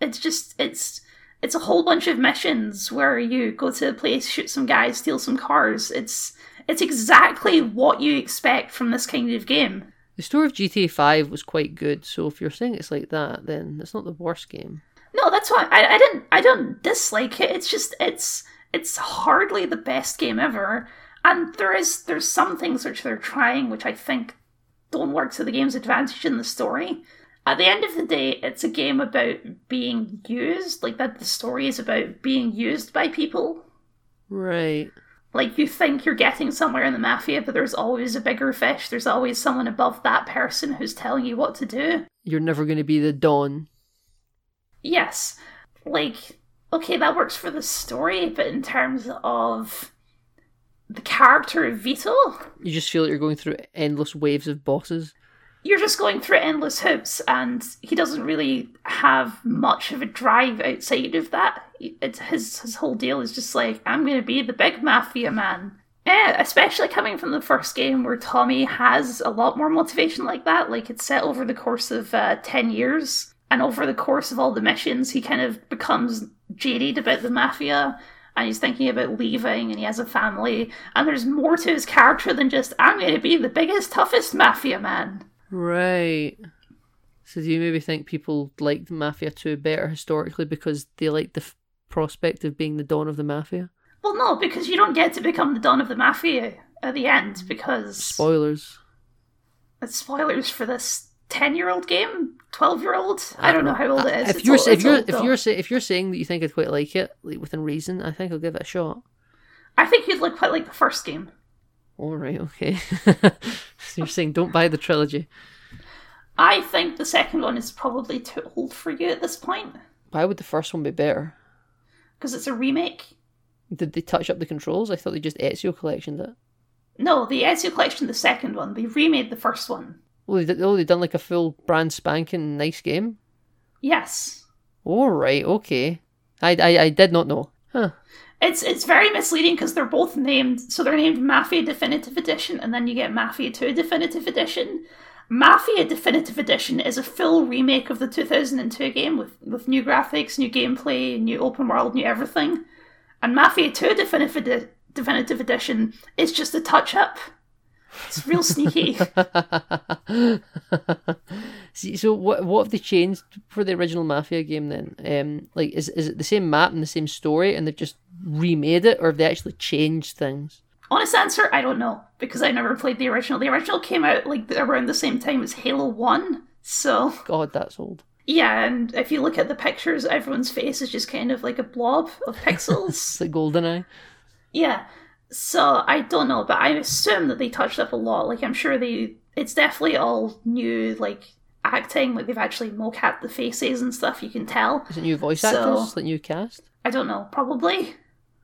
It's just it's it's a whole bunch of missions where you go to a place, shoot some guys, steal some cars. It's it's exactly what you expect from this kind of game. The story of GTA Five was quite good. So if you're saying it's like that, then it's not the worst game. No, that's why I, I didn't I don't dislike it. It's just it's it's hardly the best game ever. And there is there's some things which they're trying which I think don't work to the game's advantage in the story. At the end of the day, it's a game about being used, like that the story is about being used by people. Right. Like you think you're getting somewhere in the mafia, but there's always a bigger fish. There's always someone above that person who's telling you what to do. You're never going to be the Don. yes, like okay, that works for the story, but in terms of the character of Vito, You just feel like you're going through endless waves of bosses. You're just going through endless hoops, and he doesn't really have much of a drive outside of that. It's his his whole deal is just like I'm going to be the big mafia man. Yeah, especially coming from the first game where Tommy has a lot more motivation like that. Like it's set over the course of uh, ten years, and over the course of all the missions, he kind of becomes jaded about the mafia. And he's thinking about leaving, and he has a family. And there's more to his character than just I'm going to be the biggest, toughest mafia man. Right. So do you maybe think people liked Mafia 2 better historically because they liked the f- prospect of being the Don of the Mafia? Well, no, because you don't get to become the Don of the Mafia at the end because Spoilers. it's spoilers for this ten-year-old game, twelve-year-old. I don't know how old it uh, is. If It's you're old- if you're old, if though. you're say, if you're saying that you think I'd quite like it, like within reason, I think I'll give it a shot. I think you'd look quite like the first game. All right, okay. so you're saying don't buy the trilogy. I think the second one is probably too old for you at this point Why would the first one be better? because it's a remake. Did they touch up the controls? I thought they just Ezio collectioned it. No, the Ezio Collection, the second one, they remade the first one. Oh, they oh, they done like a full brand spanking nice game. Yes, All right, okay. I, I I did not know. Huh. It's it's very misleading because they're both named. So they're named Mafia Definitive Edition, and then you get Mafia Two Definitive Edition. Mafia Definitive Edition is a full remake of the 2002 game with, with new graphics, new gameplay, new open world, new everything. And Mafia 2 Definitive, Definitive Edition is just a touch up. It's real sneaky. See, so what what have they changed for the original Mafia game then? Um, like is is it the same map and the same story, and they've just remade it, or have they actually changed things? Honest answer, I don't know because I never played the original. The original came out like around the same time as Halo 1. So, God, that's old. yeah, and if you look at the pictures, everyone's face is just kind of like a blob of pixels. It's like GoldenEye. yeah. So, I don't know, but I assume that they touched up a lot. Like, I'm sure they. It's definitely all new, like, acting. Like, they've actually mocapped the faces and stuff, you can tell. Is it new voice So- actors? Like new cast? I don't know, probably.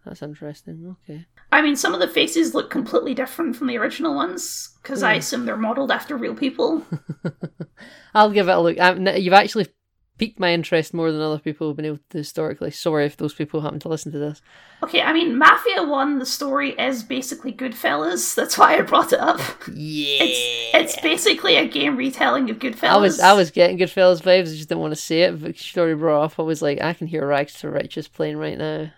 That's interesting. Okay. I mean, some of the faces look completely different from the original ones because I hmm. assume they're modeled after real people. I'll give it a look. N- you've actually piqued my interest more than other people have been able to historically. Sorry if those people happen to listen to this. okay, I mean, Mafia 1, the story is basically Goodfellas. That's why I brought it up. Yeah. It's, it's basically a game retelling of Goodfellas. I was I was getting Goodfellas vibes. I just didn't want to say it. But she already brought up. I was like, I can hear Rags to Riches playing right now.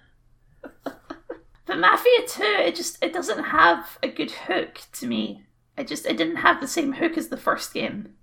But Mafia 2, it just it doesn't have a good hook to me. It just it didn't have the same hook as the first game.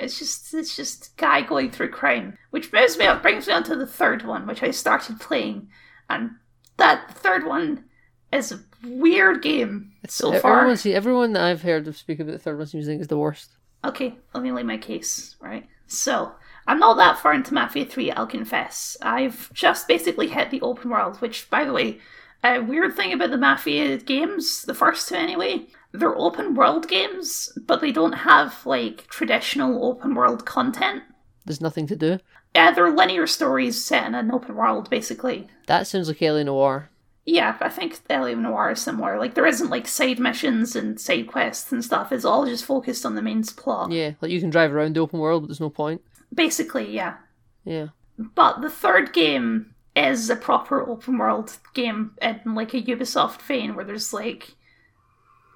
It's just it's just guy going through crime, which brings me up brings me on to the third one, which I started playing, and that third one is a weird game so far. Everyone, everyone that I've heard of speak about the third one seems to think is the worst. Okay, let me lay my case, right? So, I'm not that far into Mafia 3, I'll confess. I've just basically hit the open world, which, by the way, a weird thing about the Mafia games, the first two anyway, they're open world games, but they don't have, like, traditional open world content. There's nothing to do. Yeah, they're linear stories set in an open world, basically. That sounds like L.A. Noire. Yeah, I think LA Noire is similar. Like there isn't like side missions and side quests and stuff. It's all just focused on the main plot. Yeah, like you can drive around the open world, but there's no point. Basically, yeah. Yeah. But the third game is a proper open world game in like a Ubisoft vein where there's like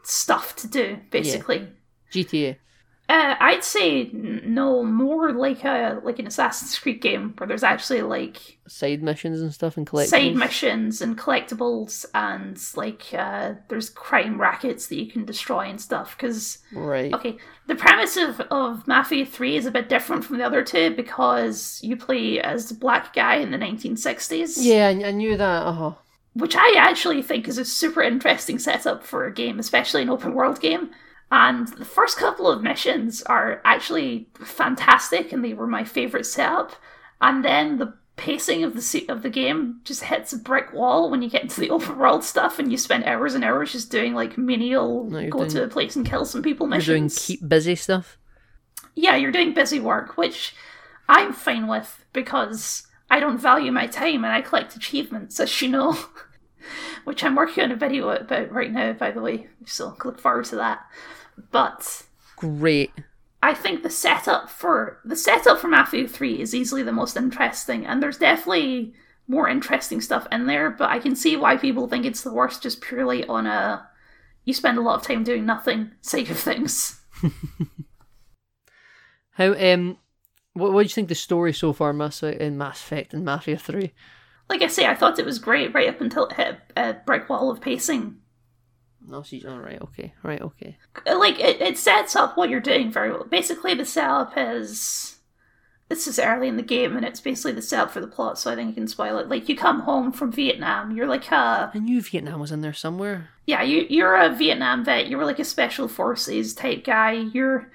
stuff to do, basically. GTA. Uh, I'd say no, more like a like an Assassin's Creed game where there's actually like Side missions and stuff and collectibles. side missions and collectibles and like uh, there's crime rackets that you can destroy and stuff. Because Right. okay, the premise of, of Mafia Three is a bit different from the other two because you play as the black guy in the 1960s. Yeah, I, I knew that. Uh huh. which I actually think is a super interesting setup for a game, especially an open world game. And the first couple of missions are actually fantastic, and they were my favorite setup. And then the pacing of the of the game just hits a brick wall when you get into the open world stuff, and you spend hours and hours just doing like menial No, go doing- to a place and kill some people You're doing missions. keep busy stuff. yeah, you're doing busy work, which I'm fine with because I don't value my time and I collect achievements, as you know. which I'm working on a video about right now, by the way, so look forward to that. But Great. I think the setup for the setup for Mafia 3 is easily the most interesting, and there's definitely more interesting stuff in there, but I can see why people think it's the worst just purely on a you spend a lot of time doing nothing side of things. How um, what what do you think the story so far, Mass in Mass Effect and Mafia Three? Like I say, I thought it was great right up until it hit a brick wall of pacing. No, she's all right. Okay, right. Okay. Uh, like it, it sets up what you're doing very well. Basically, the setup is this is early in the game, and it's basically the setup for the plot. So I think you can spoil it. Like you come home from Vietnam, you're like a I knew Vietnam was in there somewhere. yeah, you you're a Vietnam vet. You were like a special forces type guy. Your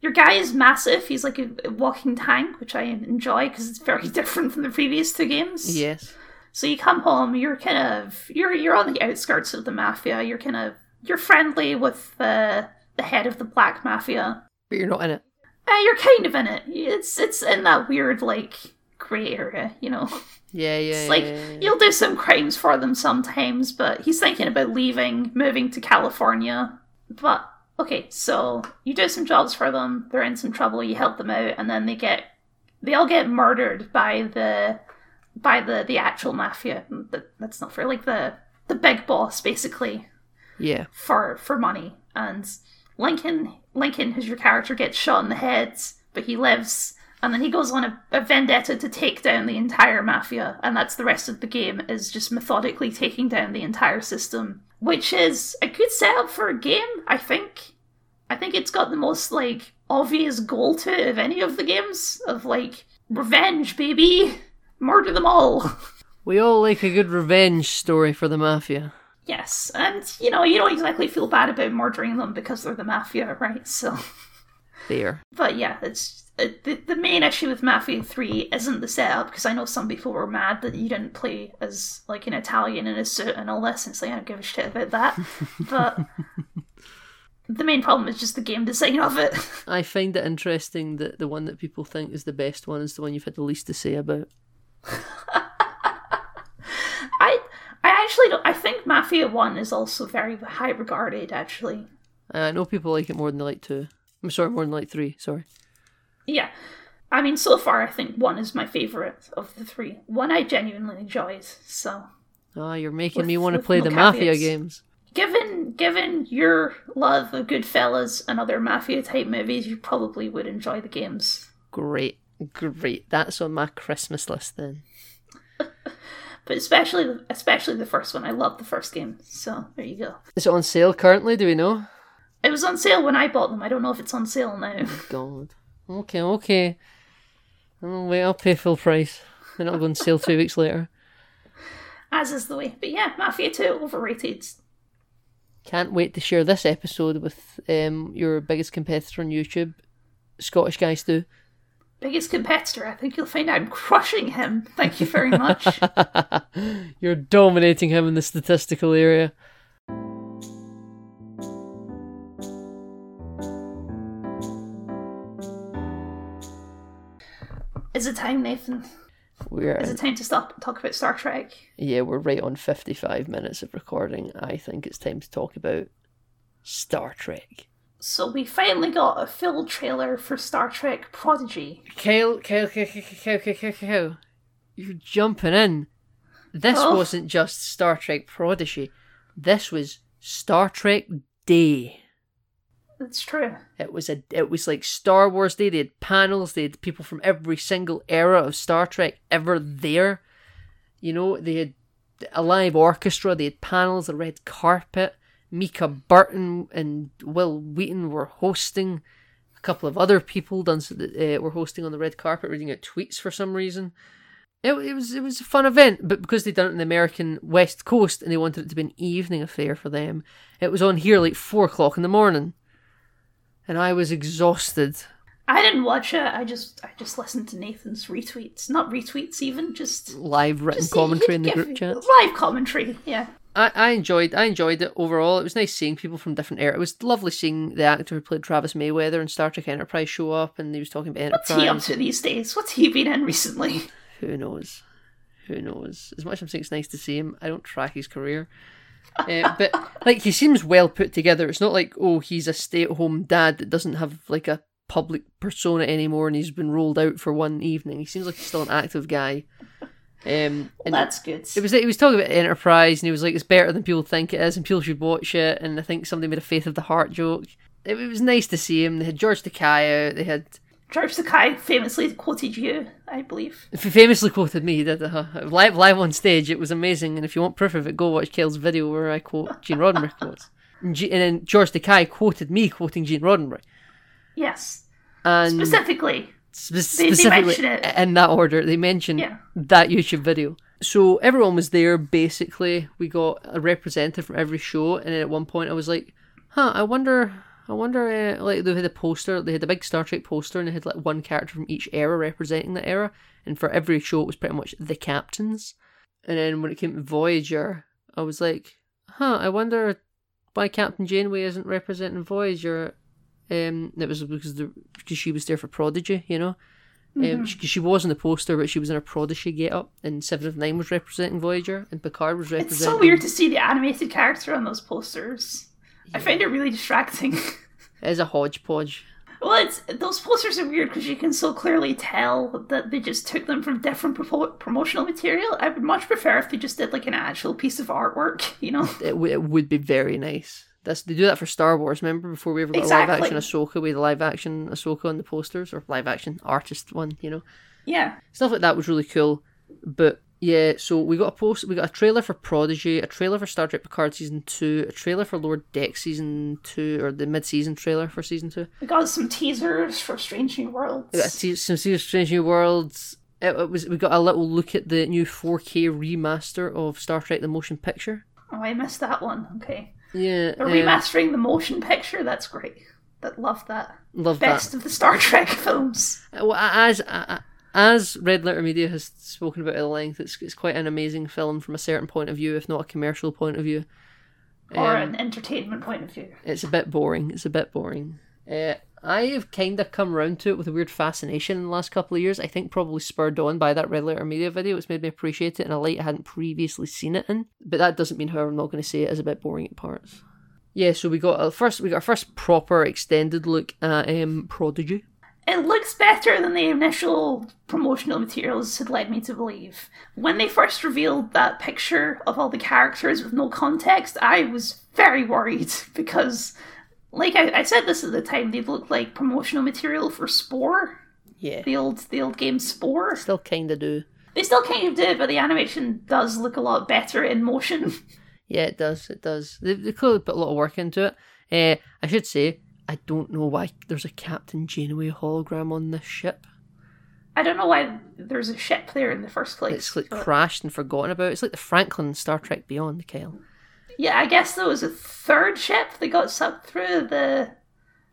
your guy is massive. He's like a, a walking tank, which I enjoy because it's very different from the previous two games. Yes. So you come home, you're kind of you're you're on the outskirts of the mafia. You're kind of you're friendly with the the head of the black mafia. But you're not in it. Uh, you're kind of in it. It's it's in that weird like grey area, you know. Yeah, yeah. It's yeah, like yeah, yeah. you'll do some crimes for them sometimes, but he's thinking about leaving, moving to California. But okay, so you do some jobs for them. They're in some trouble. You help them out, and then they get they all get murdered by the by the the actual mafia. That- That's not for Like the the big boss, basically yeah. for for money. And Lincoln Lincoln, who's your character, gets shot in the head, but he lives. And then he goes on a, a vendetta to take down the entire mafia, and that's the rest of the game is just methodically taking down the entire system, which is a good setup for a game. I think. I think it's got the most like obvious goal to it of any of the games of like revenge, baby, murder them all. We all like a good revenge story for the mafia. Yes, and you know you don't exactly feel bad about murdering them because they're the mafia, right? So. There. But yeah, it's uh, the, the main issue with Mafia 3 isn't the setup because I know some people were mad that you didn't play as like an Italian in a suit and all this, and it's like I don't give a shit about that. but the main problem is just the game design of it. I find it interesting that the one that people think is the best one is the one you've had the least to say about. I I actually don't. I think Mafia 1 is also very high regarded. Actually, I know people like it more than they like two. I'm sorry, more than like three. Sorry. yeah. I mean, so far, I think one is my favorite of the three. One I genuinely enjoyed. So, Ah, you're making With- me want to play the mafia games. given given your love of Goodfellas and other mafia type movies, you probably would enjoy the games. Great, great. That's on my Christmas list then. But especially especially the first one. I love the first game, so there you go. Is it on sale currently? Do we know? It was on sale when I bought them. I don't know if it's on sale now. God. Okay, okay. I'll wait. I'll pay full price. Then it'll go on sale two weeks later. As is the way. But yeah, Mafia 2, overrated. Can't wait to share this episode with um, your biggest competitor on YouTube, Scottish Guy Stu. Biggest competitor. I think you'll find I'm crushing him. Thank you very much. You're dominating him in the statistical area. Is it time, Nathan? We're Is it time to stop and talk about Star Trek? yeah, we're right on fifty-five minutes of recording. I think it's time to talk about Star Trek. So we finally got a full trailer for Star Trek Prodigy. Kale, Kale, Kale, Kale, Kale, Kale, Kale, Kale. You're jumping in. This Oh. wasn't just Star Trek Prodigy. This was Star Trek Day. That's true. It was a it was like Star Wars Day. They had panels. They had people from every single era of Star Trek ever there. You know, they had a live orchestra. They had panels, a red carpet. Mica Burton and Wil Wheaton were hosting. A couple of other people done so that, uh, were hosting on the red carpet, reading out tweets for some reason. It, it was it was a fun event, but because they'd done it in the American West Coast and they wanted it to be an evening affair for them, it was on here like four o'clock in the morning and I was exhausted. I didn't watch it. I just I just listened to Nathan's retweets. Not retweets even, just Live written just- commentary in the group chat. Live commentary, yeah. I, I enjoyed I enjoyed it overall. It was nice seeing people from different era. It was lovely seeing the actor who played Travis Mayweather in Star Trek Enterprise show up, and he was talking about What's he up Enterprise. to these days? What's he been in recently? Who knows? Who knows? As much as I'm saying it's nice to see him, I don't track his career. Uh, but like he seems well put together. It's not like oh he's a stay-at-home dad that doesn't have like a public persona anymore, and he's been rolled out for one evening. He seems like he's still an active guy. Um, and That's good. It was he was talking about Enterprise, and he was like, "It's better than people think it is, and people should watch it." And I think somebody made a Faith of the Heart joke. It, it was nice to see him. They had George Takei out. They had George Takei famously quoted you, I believe. f- famously quoted me. He did uh, live live on stage. It was amazing. And if you want proof of it, go watch Kale's video where I quote Gene Roddenberry quotes. And, G- and then George Takei quoted me quoting Gene Roddenberry. Yes. And Specifically. Spe- they specifically it. in that order. They mentioned Yeah. that YouTube video. So everyone was there. Basically, we got a representative from every show, and then at one point I was like, "Huh, I wonder." I wonder, uh, like they had a poster, they had a big Star Trek poster, and they had like one character from each era representing the era, and for every show it was pretty much the captains. And then when it came to Voyager, I was like, "Huh, I wonder why Captain Janeway isn't representing Voyager." Um, it was because the because she was there for Prodigy, you know. Um, she, 'cause she was in the poster, but she was in a Prodigy get up, and Seven of Nine was representing Voyager, and Picard was representing. It's so weird to see the animated character on those posters. I find it really distracting. It is a hodgepodge. well, it's those posters are weird because you can so clearly tell that they just took them from different propo- promotional material. I would much prefer if they just did like an actual piece of artwork, you know? It, w- it would be very nice. That's they do that for Star Wars. Remember before we ever got a Exactly. live action Ahsoka, we had a live action Ahsoka on the posters or live action artist one. You know, Yeah. stuff like that was really cool. But yeah, so we got a post, we got a trailer for Prodigy, a trailer for Star Trek Picard season two, a trailer for Lower Decks season two, or the mid-season trailer for season two. We got some teasers for Strange New Worlds. We got se- some serious Strange New Worlds. It, it was we got a little look at the new 4K remaster of Star Trek: The Motion Picture. Oh, I missed that one. Okay. Yeah, They're um, remastering the motion picture. That's great. That love that. love that. Best of the Star Trek films. Well, as as Red Letter Media has spoken about at length, it's it's quite an amazing film from a certain point of view, if not a commercial point of view. Or Um, an entertainment point of view. It's a bit boring. It's a bit boring. Uh, I have kind of come around to it with a weird fascination in the last couple of years. I think probably spurred on by that Red Letter Media video. It's made me appreciate it in a light I hadn't previously seen it in. But that doesn't mean, however, I'm not going to say it is a bit boring at parts. Yeah, so we got a first. We got our first proper extended look at um, Prodigy. It looks better than the initial promotional materials had led me to believe. When they first revealed that picture of all the characters with no context, I was very worried because, like I, I said this at the time, they looked like promotional material for Spore, Yeah, the old the old game Spore. still kind of do. They still kind of do, but the animation does look a lot better in motion. Yeah, it does. It does. They, they clearly put a lot of work into it. Uh, I should say, I don't know why there's a Captain Janeway hologram on this ship. I don't know why there's a ship there in the first place. It's like but- crashed and forgotten about. It's like the Franklin Star Trek Beyond, Kyle. Yeah, I guess there was a third ship that got sucked through the.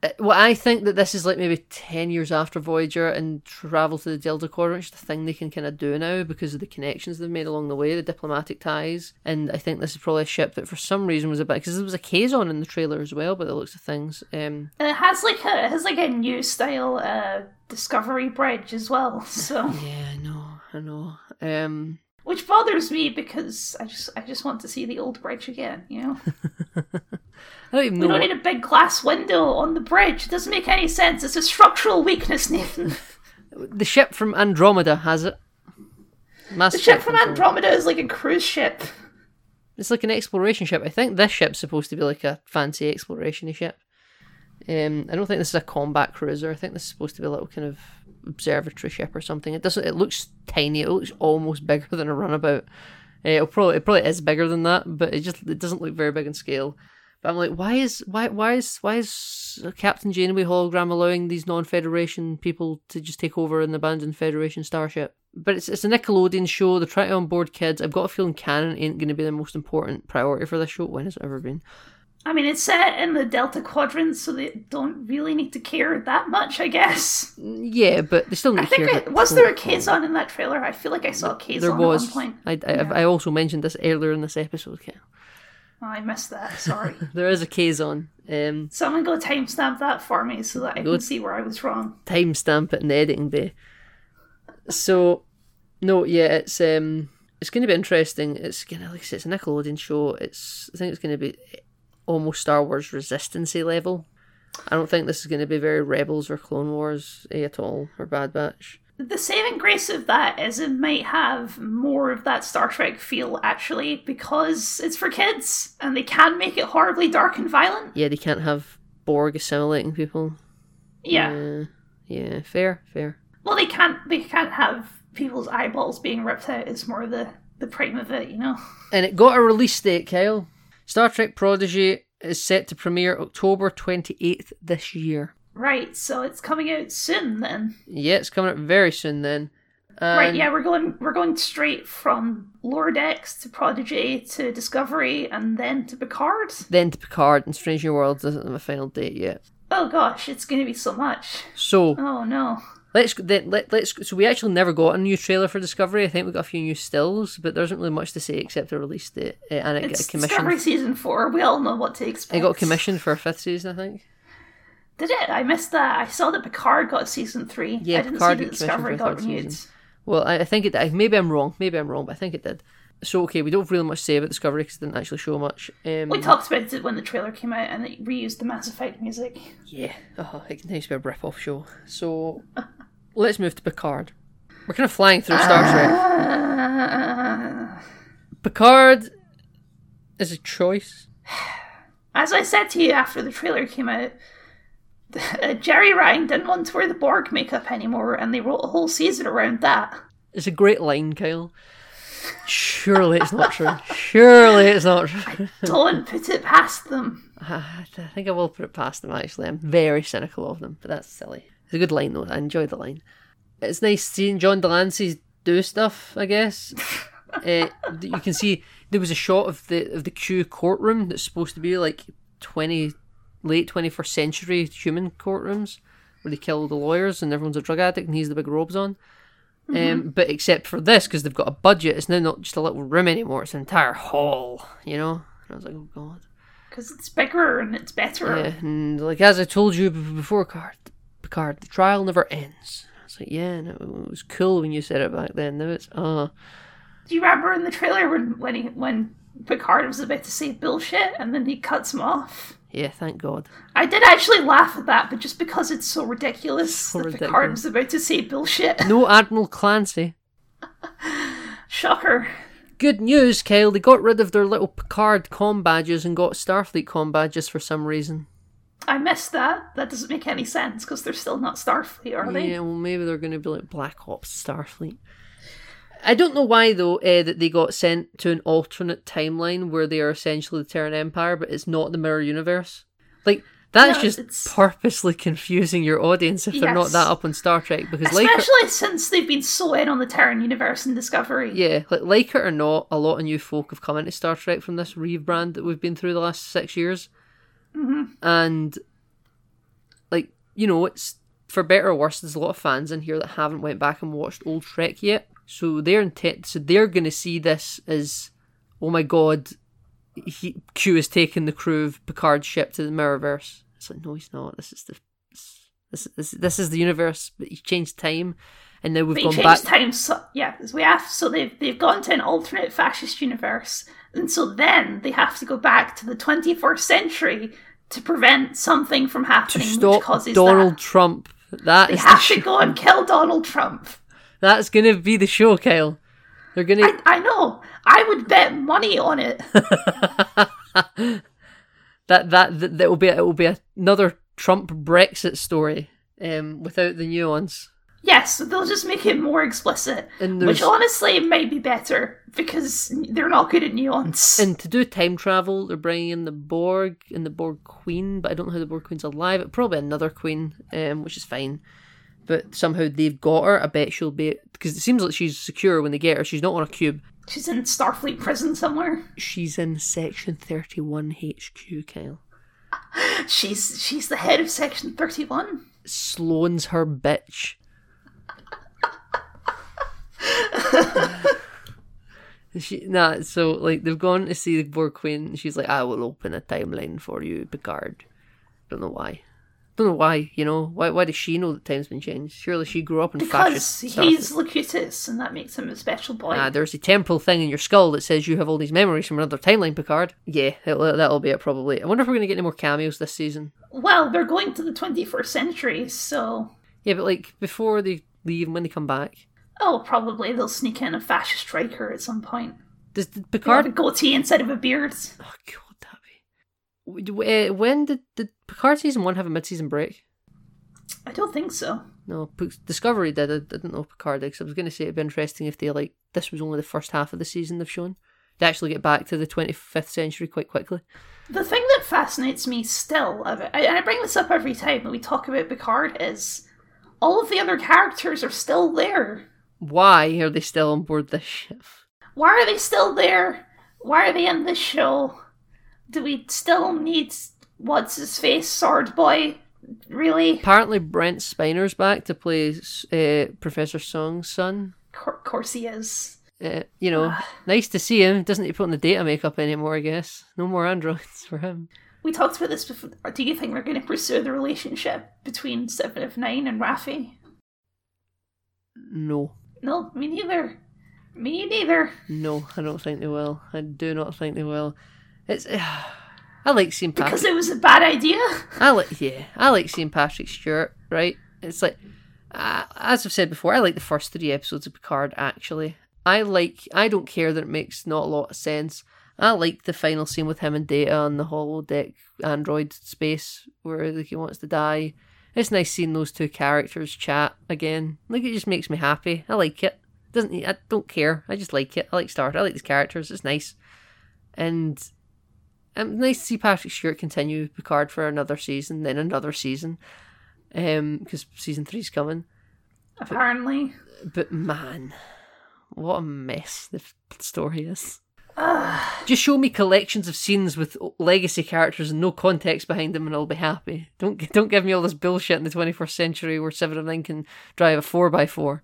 Uh, well, I think that this is like maybe 10 years after Voyager and travel to the Delta Quadrant, which is the thing they can kind of do now because of the connections they've made along the way, the diplomatic ties. And I think this is probably a ship that for some reason was a bit, because there was a Kazon in the trailer as well, by the looks of things. Um, and It has like a it has like a new style uh, Discovery bridge as well. So, yeah, I know, I know. Um, which bothers me because I just I just want to see the old bridge again. You know, I don't even we know. don't What, need a big glass window on the bridge. It doesn't make any sense. It's a structural weakness, Nathan. the ship from Andromeda has it. Mass The ship from. Andromeda is like a cruise ship. It's like an exploration ship. I think this ship's supposed to be like a fancy exploration ship. Um, I don't think this is a combat cruiser. I think this is supposed to be a little kind of observatory ship or something. It doesn't. It looks tiny. It looks almost bigger than a runabout. Uh, it probably it probably is bigger than that, but it just it doesn't look very big in scale. But I'm like, why is why why is why is Captain Janeway hologram allowing these non-Federation people to just take over an abandoned Federation starship? But it's it's a Nickelodeon show. They're trying to onboard kids. I've got a feeling canon ain't going to be the most important priority for this show. When has it ever been? I mean, it's set in the Delta Quadrant, so they don't really need to care that much, I guess. Yeah, but they still need I to think it, that- was there a Kazon in that trailer? I feel like I saw a Kazon There at was. one point. I, I, I also mentioned this earlier in this episode. Ken. Oh, I missed that. Sorry. There is a Kazon. Um, Someone go timestamp that for me so that I can see where I was wrong. timestamp it in the editing bay. So, no, yeah, it's um, it's going to be interesting. It's gonna like I said, it's a Nickelodeon show. It's I think it's going to be almost Star Wars Resistancy level. I don't think this is going to be very Rebels or Clone Wars at all or Bad Batch. The saving grace of that is it might have more of that Star Trek feel actually because it's for kids and they can make it horribly dark and violent. Yeah, they can't have Borg assimilating people. Yeah. Uh, yeah, fair, fair. Well, they can't. They can't have people's eyeballs being ripped out. It's more the the prime of it, you know. And it got a release date, Kyle. Star Trek Prodigy is set to premiere October 28th this year. Right. So it's coming out soon then. Yeah, it's coming up very soon then. right. Yeah, we're going. We're going straight from Lower Decks to Prodigy to Discovery and then to Picard. Then to Picard and Strange New Worlds doesn't have a final date yet. Oh gosh, it's going to be so much. So Oh no. Let's then let, let's so we actually never got a new trailer for Discovery. I think we got a few new stills, but there isn't really much to say except a release date uh, and it got It's a commission. Discovery season four. We all know what to expect. It got commissioned for a fifth season, I think. Did it? I missed that. I saw that Picard got season three. Yeah, I didn't Picard see that Discovery got renewed. season. Well, I, I think it. I, maybe I'm wrong. Maybe I'm wrong, but I think it did. So okay, we don't have really much to say about Discovery because it didn't actually show much. Um, We talked about it when the trailer came out, and it reused the Mass Effect music. Yeah, oh, it continues to be a rip-off show. So let's move to Picard. We're kind of flying through Star Trek. Picard is a choice. as I said to you after the trailer came out, uh, Jeri Ryan didn't want to wear the Borg makeup anymore, and they wrote a whole season around that. It's a great line, Kyle. Surely it's not true. Surely it's not true. Don't put it past them. I think I will put it past them. Actually, I'm very cynical of them, but that's silly. It's a good line though. I enjoy the line. It's nice seeing John de Lancie do stuff. I guess uh, you can see there was a shot of the of the Q courtroom that's supposed to be like twenty late twenty first century human courtrooms where they kill all the lawyers and everyone's a drug addict and he's the big robes on. Um, but except for this, because they've got a budget, it's now not just a little room anymore; it's an entire hall. You know, and I was like, oh god. Because it's bigger and it's better. Yeah, and like as I told you before, Picard, Picard, the trial never ends. I was like, yeah, no, it was cool when you said it back then. Now it's uh Do you remember in the trailer when when, he, when Picard was about to say bullshit and then he cuts him off? yeah, thank God. I did actually laugh at that, but just because it's so ridiculous So that ridiculous. Picard was about to say bullshit. No Admiral Clancy. Shocker. Good news, Kyle. They got rid of their little Picard com badges and got Starfleet com badges for some reason. I missed that. That doesn't make any sense because they're still not Starfleet, are they? Yeah, well, maybe they're going to be like Black Ops Starfleet. I don't know why though uh, that they got sent to an alternate timeline where they are essentially the Terran Empire, but it's not the mirror universe. Like that's No, just it's- purposely confusing your audience if they're not that up on Star Trek because like Especially since they've been so in on the Terran universe and Discovery. yeah, like like it or not, a lot of new folk have come into Star Trek from this rebrand that we've been through the last six years, Mm-hmm. and like you know, it's for better or worse. There's a lot of fans in here that haven't went back and watched old Trek yet, so they're intent. So they're going to see this as, oh my god, he, Q has taken the crew of Picard's ship to the Mirrorverse. It's like no, he's not. This is the this this, this is the universe, but he changed time, and now we've They gone changed back. time, so yeah, we have so they've they've gone to an alternate fascist universe, and so then they have to go back to the twenty first century to prevent something from to happening, which stop causes Donald that. Trump. That They have to go and kill Donald Trump. That's gonna be the show, Kyle. They're gonna. I, I know. I would bet money on it. that that that, that will be it will be another Trump Brexit story, um, without the nuance. Yes, they'll just make it more explicit, which honestly might be better because they're not good at nuance. and to do time travel, they're bringing in the Borg and the Borg Queen, but I don't know how the Borg Queen's alive. It probably another Queen, um, which is fine. But somehow they've got her. I bet she'll be because it seems like she's secure when they get her. She's not on a cube. She's in Starfleet prison somewhere. She's in Section Thirty One HQ, Kyle. She's she's the head of Section Thirty One. Sloan's her bitch. she nah, so like they've gone to see the Borg Queen. She's like, I will open a timeline for you, Picard. Don't know why. Don't know why. You know why? Why does she know that time's been changed? Surely she grew up in Because fascist. he's Starfleet. Locutus, and that makes him a special boy. Ah, there's a temporal thing in your skull that says you have all these memories from another timeline, Picard. Yeah, that'll, that'll be it probably. I wonder if we're gonna get any more cameos this season. well, they're going to the 21st century, so. Yeah, but like before they leave and when they come back, Oh, probably they'll sneak in a fascist striker at some point. does Or Picard a goatee instead of a beard. Oh god, that be. Uh, When did did Picard season one have a mid-season break? I don't think so. No, Discovery did. I didn't know Picard did. 'cause I was going to say it'd be interesting if they like this was only the first half of the season they've shown. They actually get back to the 25th century quite quickly. The thing that fascinates me still, and I bring this up every time that we talk about Picard, is all of the other characters are still there. Why are they still on board this ship? Why are they still there? Why are they in this show? Do we still need what's his face, Sword Boy? Really? Apparently, Brent Spiner's back to play uh, Professor Soong's son. Of course he is. Uh, you know, nice to see him. Doesn't he put on the data makeup anymore, I guess. No more androids for him. We talked about this before. Do you think they're going to pursue the relationship between Seven of Nine and Raffi? No. No, me neither. Me neither. No, I don't think they will. I do not think they will. It's. I like seeing Patrick. Because it was a bad idea. I like yeah, I like seeing Patrick Stewart. Right? It's like, uh, as I've said before, I like the first three episodes of Picard. Actually, I like. I don't care that it makes not a lot of sense. I like the final scene with him and Data on the holodeck android space where like he wants to die. It's nice seeing those two characters chat again. Like it just makes me happy. I like it. Doesn't I don't care. I just like it. I like Star. I like these characters. It's nice, and um, nice to see Patrick Stewart continue Picard for another season, then another season, um, because season three's coming. Apparently. But man, what a mess the story is. Just show me collections of scenes with legacy characters and no context behind them, and I'll be happy. Don't don't give me all this bullshit in the twenty first century where Seven of Nine can drive a four x four.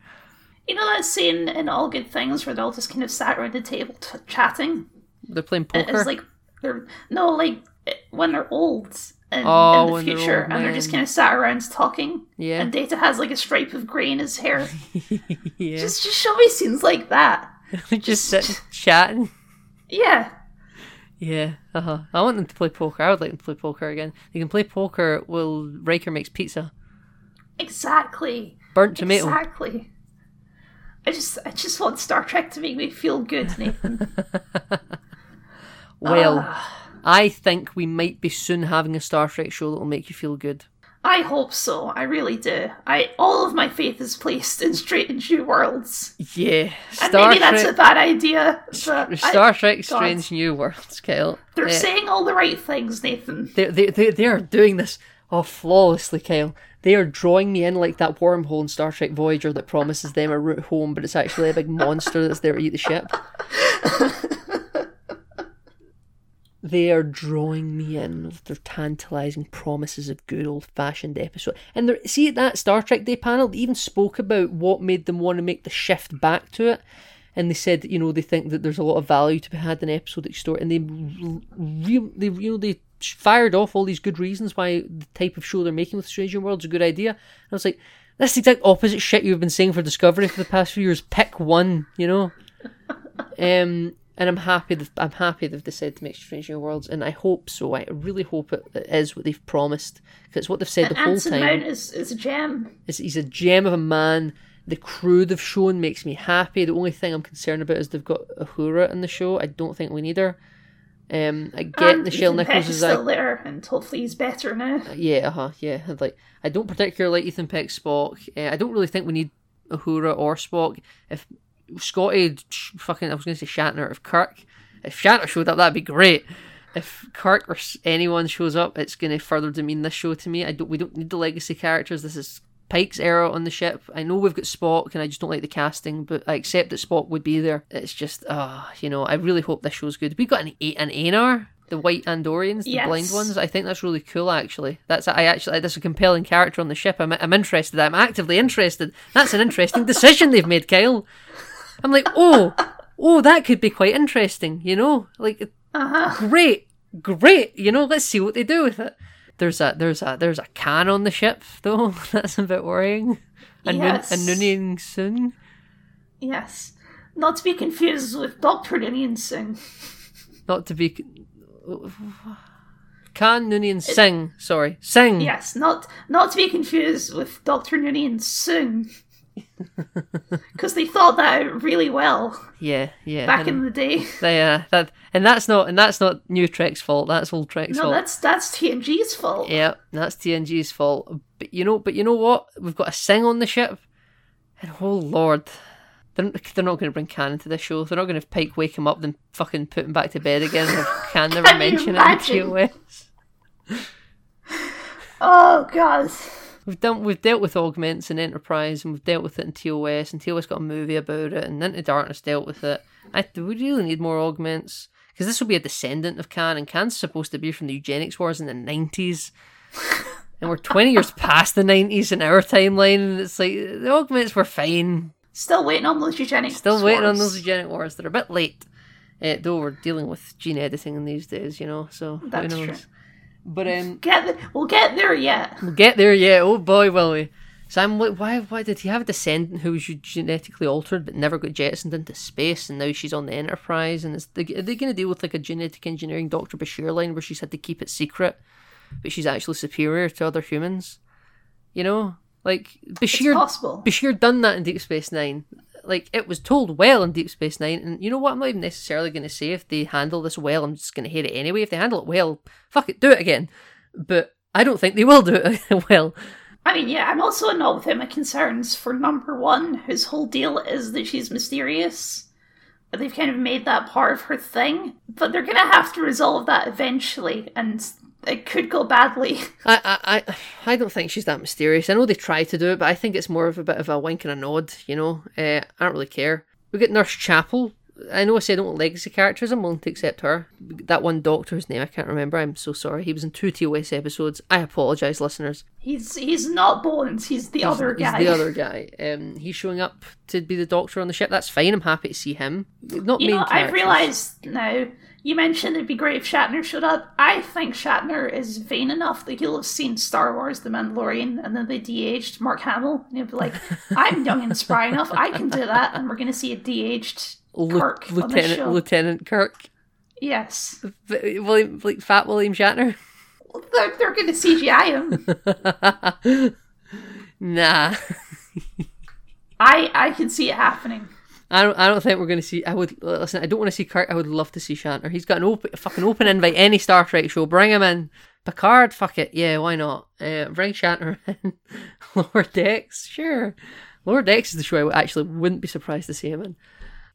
You know that scene in All Good Things where they're all just kind of sat around the table t- chatting? They're playing poker. It's like they're no, like when they're old in, Oh, in the they're future, old and they're just kind of sat around talking. yeah, And Data has like a stripe of grey in his hair. yeah. just, just show me scenes like that. just sitting chatting. Yeah, Yeah, uh huh. I want them to play poker. I would like them to play poker again. They can play poker while Riker makes pizza. exactly, Burnt tomato. exactly. I just, I just want Star Trek to make me feel good, Nathan. Well, Ah. I think we might be soon having a Star Trek show that will make you feel good. I hope so. I really do. I all of my faith is placed in Strange New Worlds. Yeah, And Star maybe that's a bad idea. But I- Star Trek: God. Strange New Worlds, Kyle. they're Uh, saying all the right things, Nathan. they, they, they, they are doing this oh flawlessly, Kyle. They are drawing me in like that wormhole in Star Trek Voyager that promises them a route home, but it's actually a big monster that's there to eat the ship. They are drawing me in with their tantalising promises of good old fashioned episode. And see at that Star Trek Day panel, they even spoke about what made them want to make the shift back to it. And they said, you know, they think that there's a lot of value to be had in episodic story, and they, re- they, you know, they fired off all these good reasons why the type of show they're making with Stranger World's is a good idea. And I was like, that's the exact opposite shit you've been saying for Discovery for the past few years. Pick one, you know. Um, and I'm happy. That, I'm happy they've decided to make Strange New Worlds, and I hope so. I really hope it, it is what they've promised because it's what they've said the whole Anson time. Mount is, is a gem. He's a gem of a man. The crew they've shown makes me happy. The only thing I'm concerned about is they've got Uhura in the show. I don't think we need her. Um, I get and Nichelle Ethan Nichols is still like, there, and hopefully he's better now. yeah, uh huh, yeah. I'd Like, I don't particularly like Ethan Peck Spock. Uh, I don't really think we need Uhura or Spock. If Scotty, fucking, I was going to say Shatner. If Kirk, if Shatner showed up, that'd be great. If Kirk or anyone shows up, it's going to further demean this show to me. I don't. We don't need the legacy characters. This is Pike's era on the ship. I know we've got Spock, and I just don't like the casting, but I accept that Spock would be there. It's just, ah, you know, I really hope this show's good. We got an A- an Aenar, the white Andorians, the Yes. blind ones. I think that's really cool. Actually, that's I actually that's a compelling character on the ship. I'm I'm interested. I'm actively interested. That's an interesting decision they've made, Kyle. I'm like, oh, oh, that could be quite interesting. You know, like Uh huh. great, great. You know, let's see what they do with it. There's a there's a there's a Khan on the ship though. That's a bit worrying. A, Yes. nun, a Noonien Sung. Yes. Not to be confused with Doctor Ninian Singh. Not to be. Khan Noonien Singh. Sorry, Sing. Yes, not not to be confused with Doctor Singh. Because they thought that out really well yeah, yeah. back in the day. they, uh, that and that's not and that's not New Trek's fault. That's old Trek's No, fault. No, that's that's TNG's fault. Yeah, that's TNG's fault. But you know, but you know what? We've got a Singh on the ship, and oh lord, they're, they're not going to bring Khan into this show. They're not going to Pike wake him up, then fucking put him back to bed again. Khan never mention it in TOS. Oh god. We've done we've dealt with augments in Enterprise, and we've dealt with it in TOS, and TOS got a movie about it, and Into Darkness dealt with it. I do we really need more augments because this will be a descendant of Khan, and Khan's supposed to be from the eugenics wars in the nineties. And we're 20 years past the 90s in our timeline, and it's like the augments were fine. Still waiting on those eugenics. Still waiting on those eugenic wars. They're a bit late, uh, though we're dealing with gene editing in these days, you know, so That's who knows. true. But um, Get the, we'll get there yet. we'll get there, yet. Oh boy, will we. Sam, why, why did he have a descendant who was genetically altered but never got jettisoned into space, and now she's on the Enterprise? And is they, are they going to deal with like a genetic engineering Doctor Bashir line where she's had to keep it secret, but she's actually superior to other humans? You know, like Bashir. Possible. Bashir done that in Deep Space Nine. Like it was told well in Deep Space Nine, and you know what? I'm not even necessarily going to say if they handle this well. I'm just going to hate it anyway. If they handle it well, fuck it, do it again. But I don't think they will do it well. I mean, yeah, I'm also not with him at concerns for number one, whose whole deal is that she's mysterious. But they've kind of made that part of her thing. But they're gonna have to resolve that eventually, and it could go badly. I, I, I, I don't think she's that mysterious. I know they try to do it, but I think it's more of a bit of a wink and a nod. You know, uh, I don't really care. We get Nurse Chapel. I know I said I don't want legacy characters. I'm willing to accept her. That one doctor's name I can't remember. I'm so sorry. He was in two TOS episodes. I apologise, listeners. He's he's not Bones, he's the other guy. He's the other guy. Um, he's showing up to be the doctor on the ship. That's fine. I'm happy to see him. Not You main know, I've realised now. You mentioned it'd be great if Shatner showed up. I think Shatner is vain enough that he'll have seen Star Wars: The Mandalorian, and then they de-aged Mark Hamill, and he'll be like, "I'm young and spry enough. I can do that." And we're going to see a de-aged Kirk Lieutenant. Lieutenant Kirk, yes, V- William, like Fat William Shatner. they're, they're going to CGI him. nah. I I can see it happening. I don't. I don't think we're going to see. I would listen. I don't want to see Kirk. I would love to see Shatner. He's got an open, fucking open invite. Any Star Trek show, bring him in. Picard, fuck it, yeah, why not? Uh, bring Shatner in. Lower Decks, sure. Lower Decks is the show I actually wouldn't be surprised to see him in.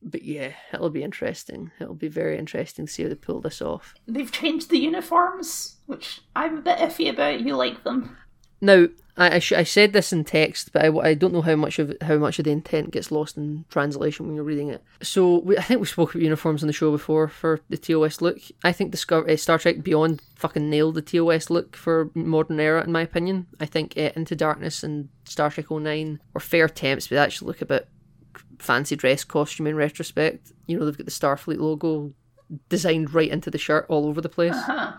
But yeah, it'll be interesting. It'll be very interesting to see how they pull this off. They've changed the uniforms, which I'm a bit iffy about. You like them? Now, I I, sh- I said this in text, but I, I don't know how much of how much of the intent gets lost in translation when you're reading it. So we, I think we spoke about uniforms on the show before for the TOS look. I think Discover, uh, Star Trek Beyond fucking nailed the TOS look for modern era, in my opinion. I think uh, Into Darkness and Star Trek 09 were fair attempts, but they actually look a bit fancy dress costume in retrospect. You know, they've got the Starfleet logo designed right into the shirt all over the place. Uh-huh.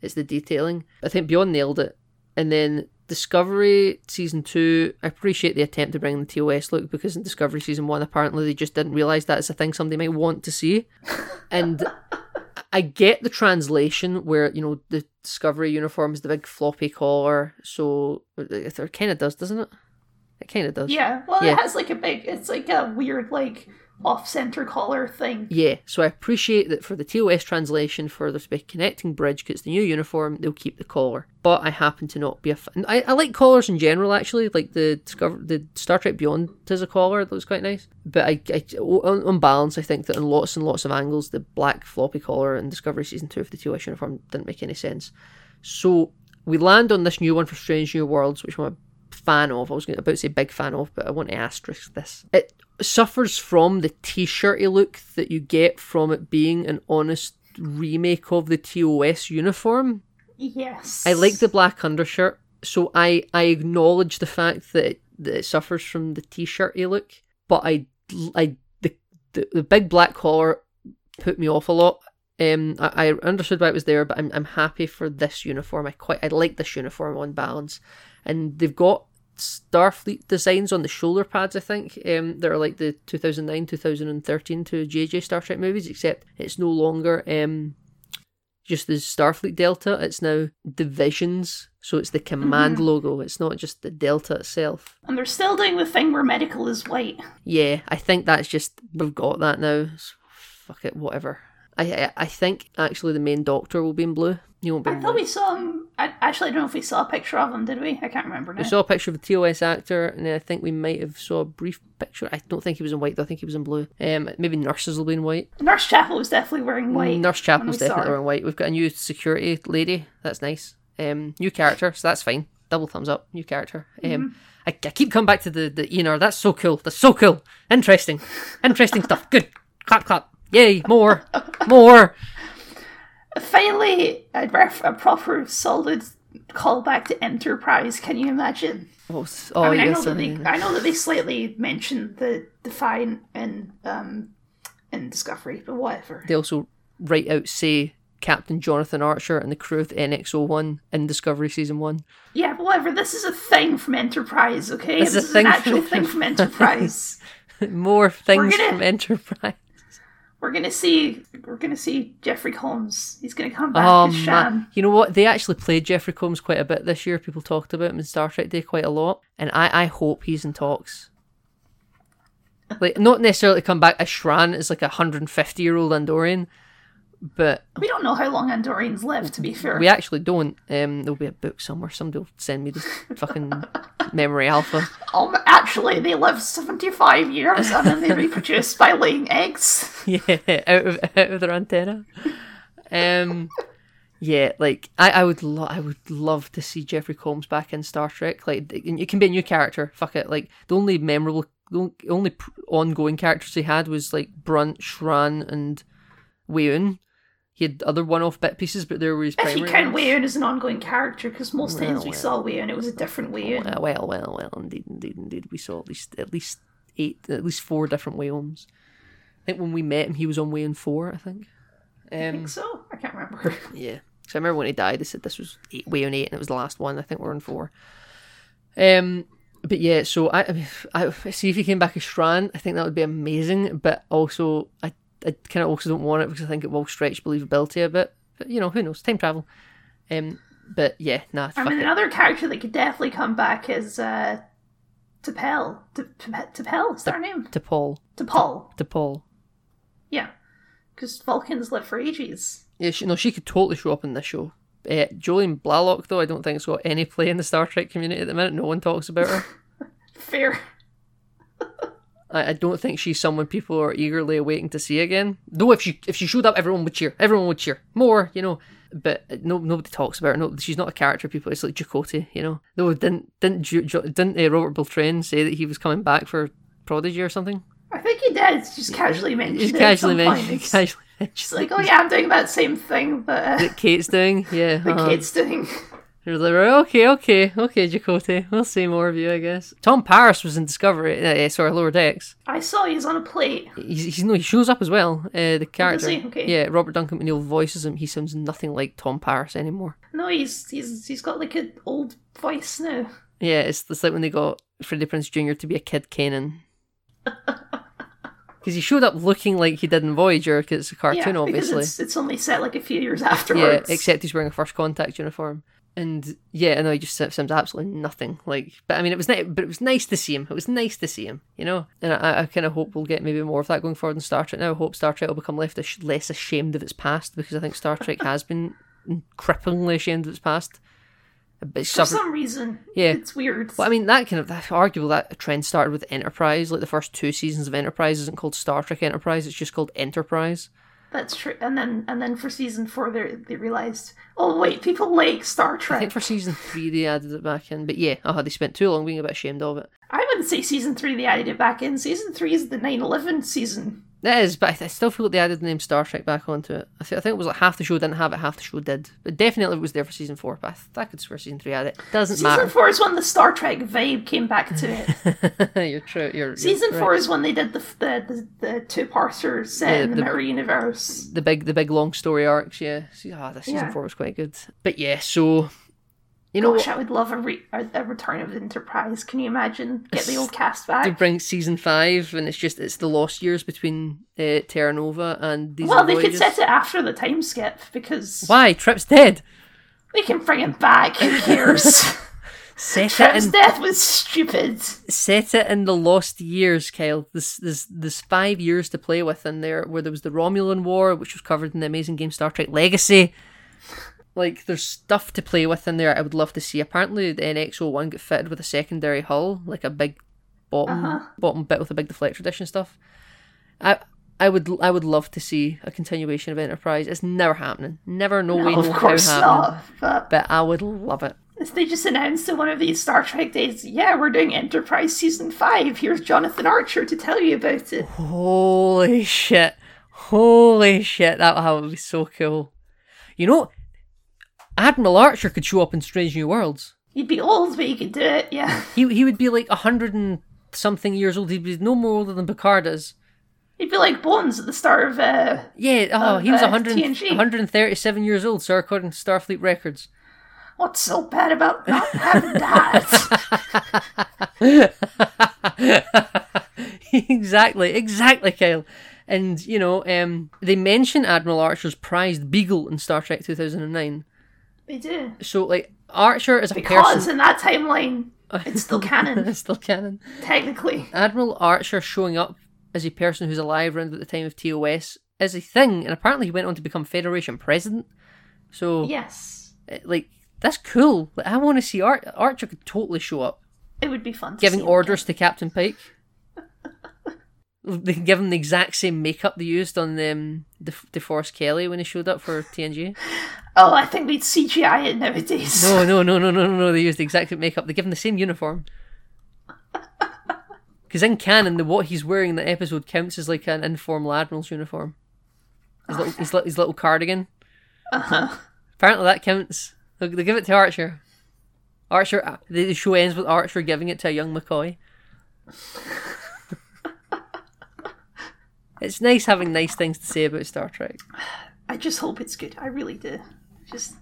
It's the detailing. I think Beyond nailed it. And then Discovery season two, I appreciate the attempt to bring the TOS look because in Discovery season one, apparently they just didn't realise that it's a thing somebody might want to see. and I get the translation where, you know, the Discovery uniform is the big floppy collar, so it kind of does, doesn't it? It kind of does. Yeah. Well, Yeah. it has like a big. It's like a weird like off-center collar thing. Yeah, so I appreciate that for the TOS translation for this big connecting bridge, 'cause it's the new uniform, they'll keep the collar. But I happen to not be a fan. I, I like collars in general, actually. Like the Discover, the Star Trek Beyond has a collar that was quite nice. But I, I on, on balance, I think that in lots and lots of angles, the black floppy collar in Discovery season two of the TOS uniform didn't make any sense. So we land on this new one for Strange New Worlds, which I'm a fan of. I was about to say big fan of, but I want to asterisk this. It suffers from the t-shirty look that you get from it being an honest remake of the TOS uniform. Yes. I like the black undershirt, so I I acknowledge the fact that it, that it suffers from the t-shirty look, but I I the the, the big black collar put me off a lot. Um, I, I understood why it was there, but I'm I'm happy for this uniform. I quite I like this uniform on balance, and they've got Starfleet designs on the shoulder pads. I think um, that are like the 2009 2013 to JJ Star Trek movies, except it's no longer um just the Starfleet Delta. It's now divisions, so it's the command logo. It's not just the Delta itself. And they're still doing the thing where medical is white. Yeah, I think that's just we've got that now. So fuck it, whatever. I, I I think actually the main Doctor will be in blue. You won't be. I thought blue. we saw him. I, actually, don't know if we saw a picture of him, did we? I can't remember now. We saw a picture of a TOS actor, and then I think we might have saw a brief picture. I don't think he was in white though. I think he was in blue. Um, maybe nurses will be in white. Nurse Chapel was definitely wearing white. Nurse Chapel saw definitely wearing white. We've got a new security lady. That's nice. Um, new character, so that's fine. Double thumbs up. New character. Um, Mm-hmm. I, I keep coming back to the the Aenar. That's so cool. That's so cool. Interesting. Interesting stuff. Good. Clap clap. Yay. More. More. Finally, a, ref- a proper solid callback to Enterprise. Can you imagine? Oh, oh I mean, I know yes. that they, I- know that they slightly mentioned the Define in um in Discovery, but whatever. They also write out say Captain Jonathan Archer and the crew of NX-01 in Discovery season one. Yeah, but whatever. This is a thing from Enterprise, okay? This is a This is thing an actual from- thing from Enterprise. More things gonna- from Enterprise. We're gonna see. We're gonna see Jeffrey Combs. He's gonna come back Oh as Shran. you know what? They actually played Jeffrey Combs quite a bit this year. People talked about him in Star Trek Day quite a lot, and I, I hope he's in talks. Like, not necessarily come back as Shran as like a hundred and fifty year old Andorian, but We don't know how long Andorians live. To be fair, we actually don't. Um, there'll be a book somewhere. Somebody will send me this fucking memory alpha. um, actually, they live seventy-five years and then they reproduce by laying eggs. yeah, out of out of their antenna. Um, yeah, like I, I would lo- I would love to see Jeffrey Combs back in Star Trek. Like it can be a new character. Fuck it. Like the only memorable, the only pr- ongoing characters he had was like Brunt, Shran, and Weyoun. He had other one-off bit pieces, but there were his If you primary. count ones. Weyoun as an ongoing character, because most times we well. saw Weyoun, it was a different Weyoun. Uh, well, well, well, indeed, indeed, indeed. We saw at least at least eight, at least four different Weyouns. I think when we met him, he was on Weyoun four. I think. I Um, think so. I can't remember. Yeah. So I remember when he died, they said this was eight, way eight, and it was the last one. I think we're on four. Um, but yeah, so I, I, I see if he came back as Shran. I think that would be amazing. But also, I, I kind of also don't want it because I think it will stretch believability a bit. But you know, who knows? Time travel. Um, but yeah, nah. I mean, it. another character that could definitely come back is uh, T'Pel. T'Pel, is that her name? T'Pol. To Paul. Yeah. Because Vulcans live for ages. Yeah, she, no, she could totally show up in this show. Uh, Jolene Blalock, though, I don't think has got any play in the Star Trek community at the minute. No one talks about her. Fair. I, I don't think she's someone people are eagerly awaiting to see again. Though if she if she showed up, everyone would cheer. Everyone would cheer more, you know. But no, nobody talks about her. No, she's not a character. People, it's like Chakotay, you know. Though didn't didn't didn't uh, Robert Beltran say that he was coming back for Prodigy or something? I think he did. Just casually mentioned Just it. casually mentioned. Casually mentioned. like, oh yeah, I'm doing that same thing, but uh, that Kate's doing, yeah. the uh-huh. kid's doing. You're like, right, okay, okay, okay, Chakotay. We'll see more of you, I guess. Tom Paris was in Discovery, uh, sorry, Lower Decks. I saw he's on a plate. He's, he's no, he shows up as well. Uh, the character, he? Okay. yeah, Robert Duncan McNeil voices him. He sounds nothing like Tom Paris anymore. No, he's he's he's got like an old voice now. Yeah, it's, it's like when they got Freddie Prinze Jr. to be a kid Kanan. Because he showed up looking like he did in Voyager, because it's a cartoon, yeah, obviously. it's, it's only set like a few years afterwards. Yeah, except he's wearing a first contact uniform. And yeah, no, he just sounds absolutely nothing like. But I mean, it was ni- but it was nice to see him. It was nice to see him, you know. And I, I kind of hope we'll get maybe more of that going forward in Star Trek. Now I hope Star Trek will become less less ashamed of its past because I think Star Trek has been cripplingly ashamed of its past. But it's For suffered- some reason, Yeah. it's weird. well, I mean, that kind of that arguable that trend started with Enterprise. Like the first two seasons of Enterprise isn't called Star Trek Enterprise; it's just called Enterprise. That's true. And then and then for season four, they they realized, oh wait, people like Star Trek. I think for season three they added it back in, but yeah, uh, they spent too long being a bit ashamed of it. I wouldn't say season three they added it back in. Season three is the 9-11 season. That is, but I, still feel like they added the name Star Trek back onto it. I, th- I think it was like half the show didn't have it, half the show did. But definitely it was there for season four. But I, th- I could swear season three had it. Doesn't Season matter. four is when the Star Trek vibe came back to it. you're true. You're, you're Season right. four is when they did the the, the, the two parters set Yeah, in the, the- mirror universe. the big the big long story arcs. Yeah, See, ah, the season Yeah. four was quite good. But yeah, so you know Gosh, what? I would love a, re- a, a return of Enterprise. Can you imagine? Get the old cast back? to bring season five, and it's just it's the lost years between uh, Terra Nova and these. Well, they could set it after the time skip because Why Trip's dead? we can bring him back. Who cares? Set it Trip's in death was stupid. set it in the lost years, Kyle. There's, there's, there's five years to play with in there, where there was the Romulan War, which was covered in the amazing game Star Trek Legacy. Like, there's stuff to play with in there I would love to see. Apparently, the NX-01 got fitted with a secondary hull, like a big bottom Uh-huh. bottom bit with a big deflector dish and stuff. I I would I would love to see a continuation of Enterprise. It's never happening. Never, no, way, No, no of how course happening. not. But But I would love it. if they just announced in one of these Star Trek days, yeah, we're doing Enterprise season five. Here's Jonathan Archer to tell you about it. Holy shit. Holy shit. That, that would be so cool. You know, Admiral Archer could show up in Strange New Worlds. He'd be old, but he could do it. Yeah, He he would be like a hundred and something years old. He'd be no more older than Picard is. he'd be like Bones at the start of. uh Yeah, oh, Of, he was uh, 100, TNG. 137 years old, sir, according to Starfleet records. What's so bad about not having that? exactly, exactly, Kyle. And, you know, um, they mention Admiral Archer's prized beagle in Star Trek 2009. They do So, like, Archer is a because person. in that timeline, it's still canon It's still canon. technically. Admiral Archer showing up as a person who's alive around at the time of TOS is a thing, and apparently he went on to become Federation president. So, Yes, eh, like, that's cool. Like, I want to see Ar- Archer could totally show up, it would be fun. Giving orders to Captain Pike. they can give him the exact same makeup they used on um, De- DeForest Kelley when he showed up for TNG. Oh, I think we'd CGI it nowadays. No, no, no, no, no, no, no. They used the exact same makeup. They give him the same uniform. Because in canon, the what he's wearing in the episode counts as like an informal admiral's uniform. His little, his, his little cardigan. Uh-huh. Apparently that counts. They, they give it to Archer. Archer. uh, The the show ends with Archer giving it to a young McCoy. it's nice having nice things to say about Star Trek. I just hope it's good. I really do. Just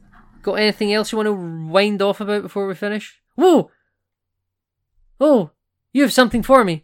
Got anything else you want to wind off about before we finish? Whoa! Oh, you have something for me.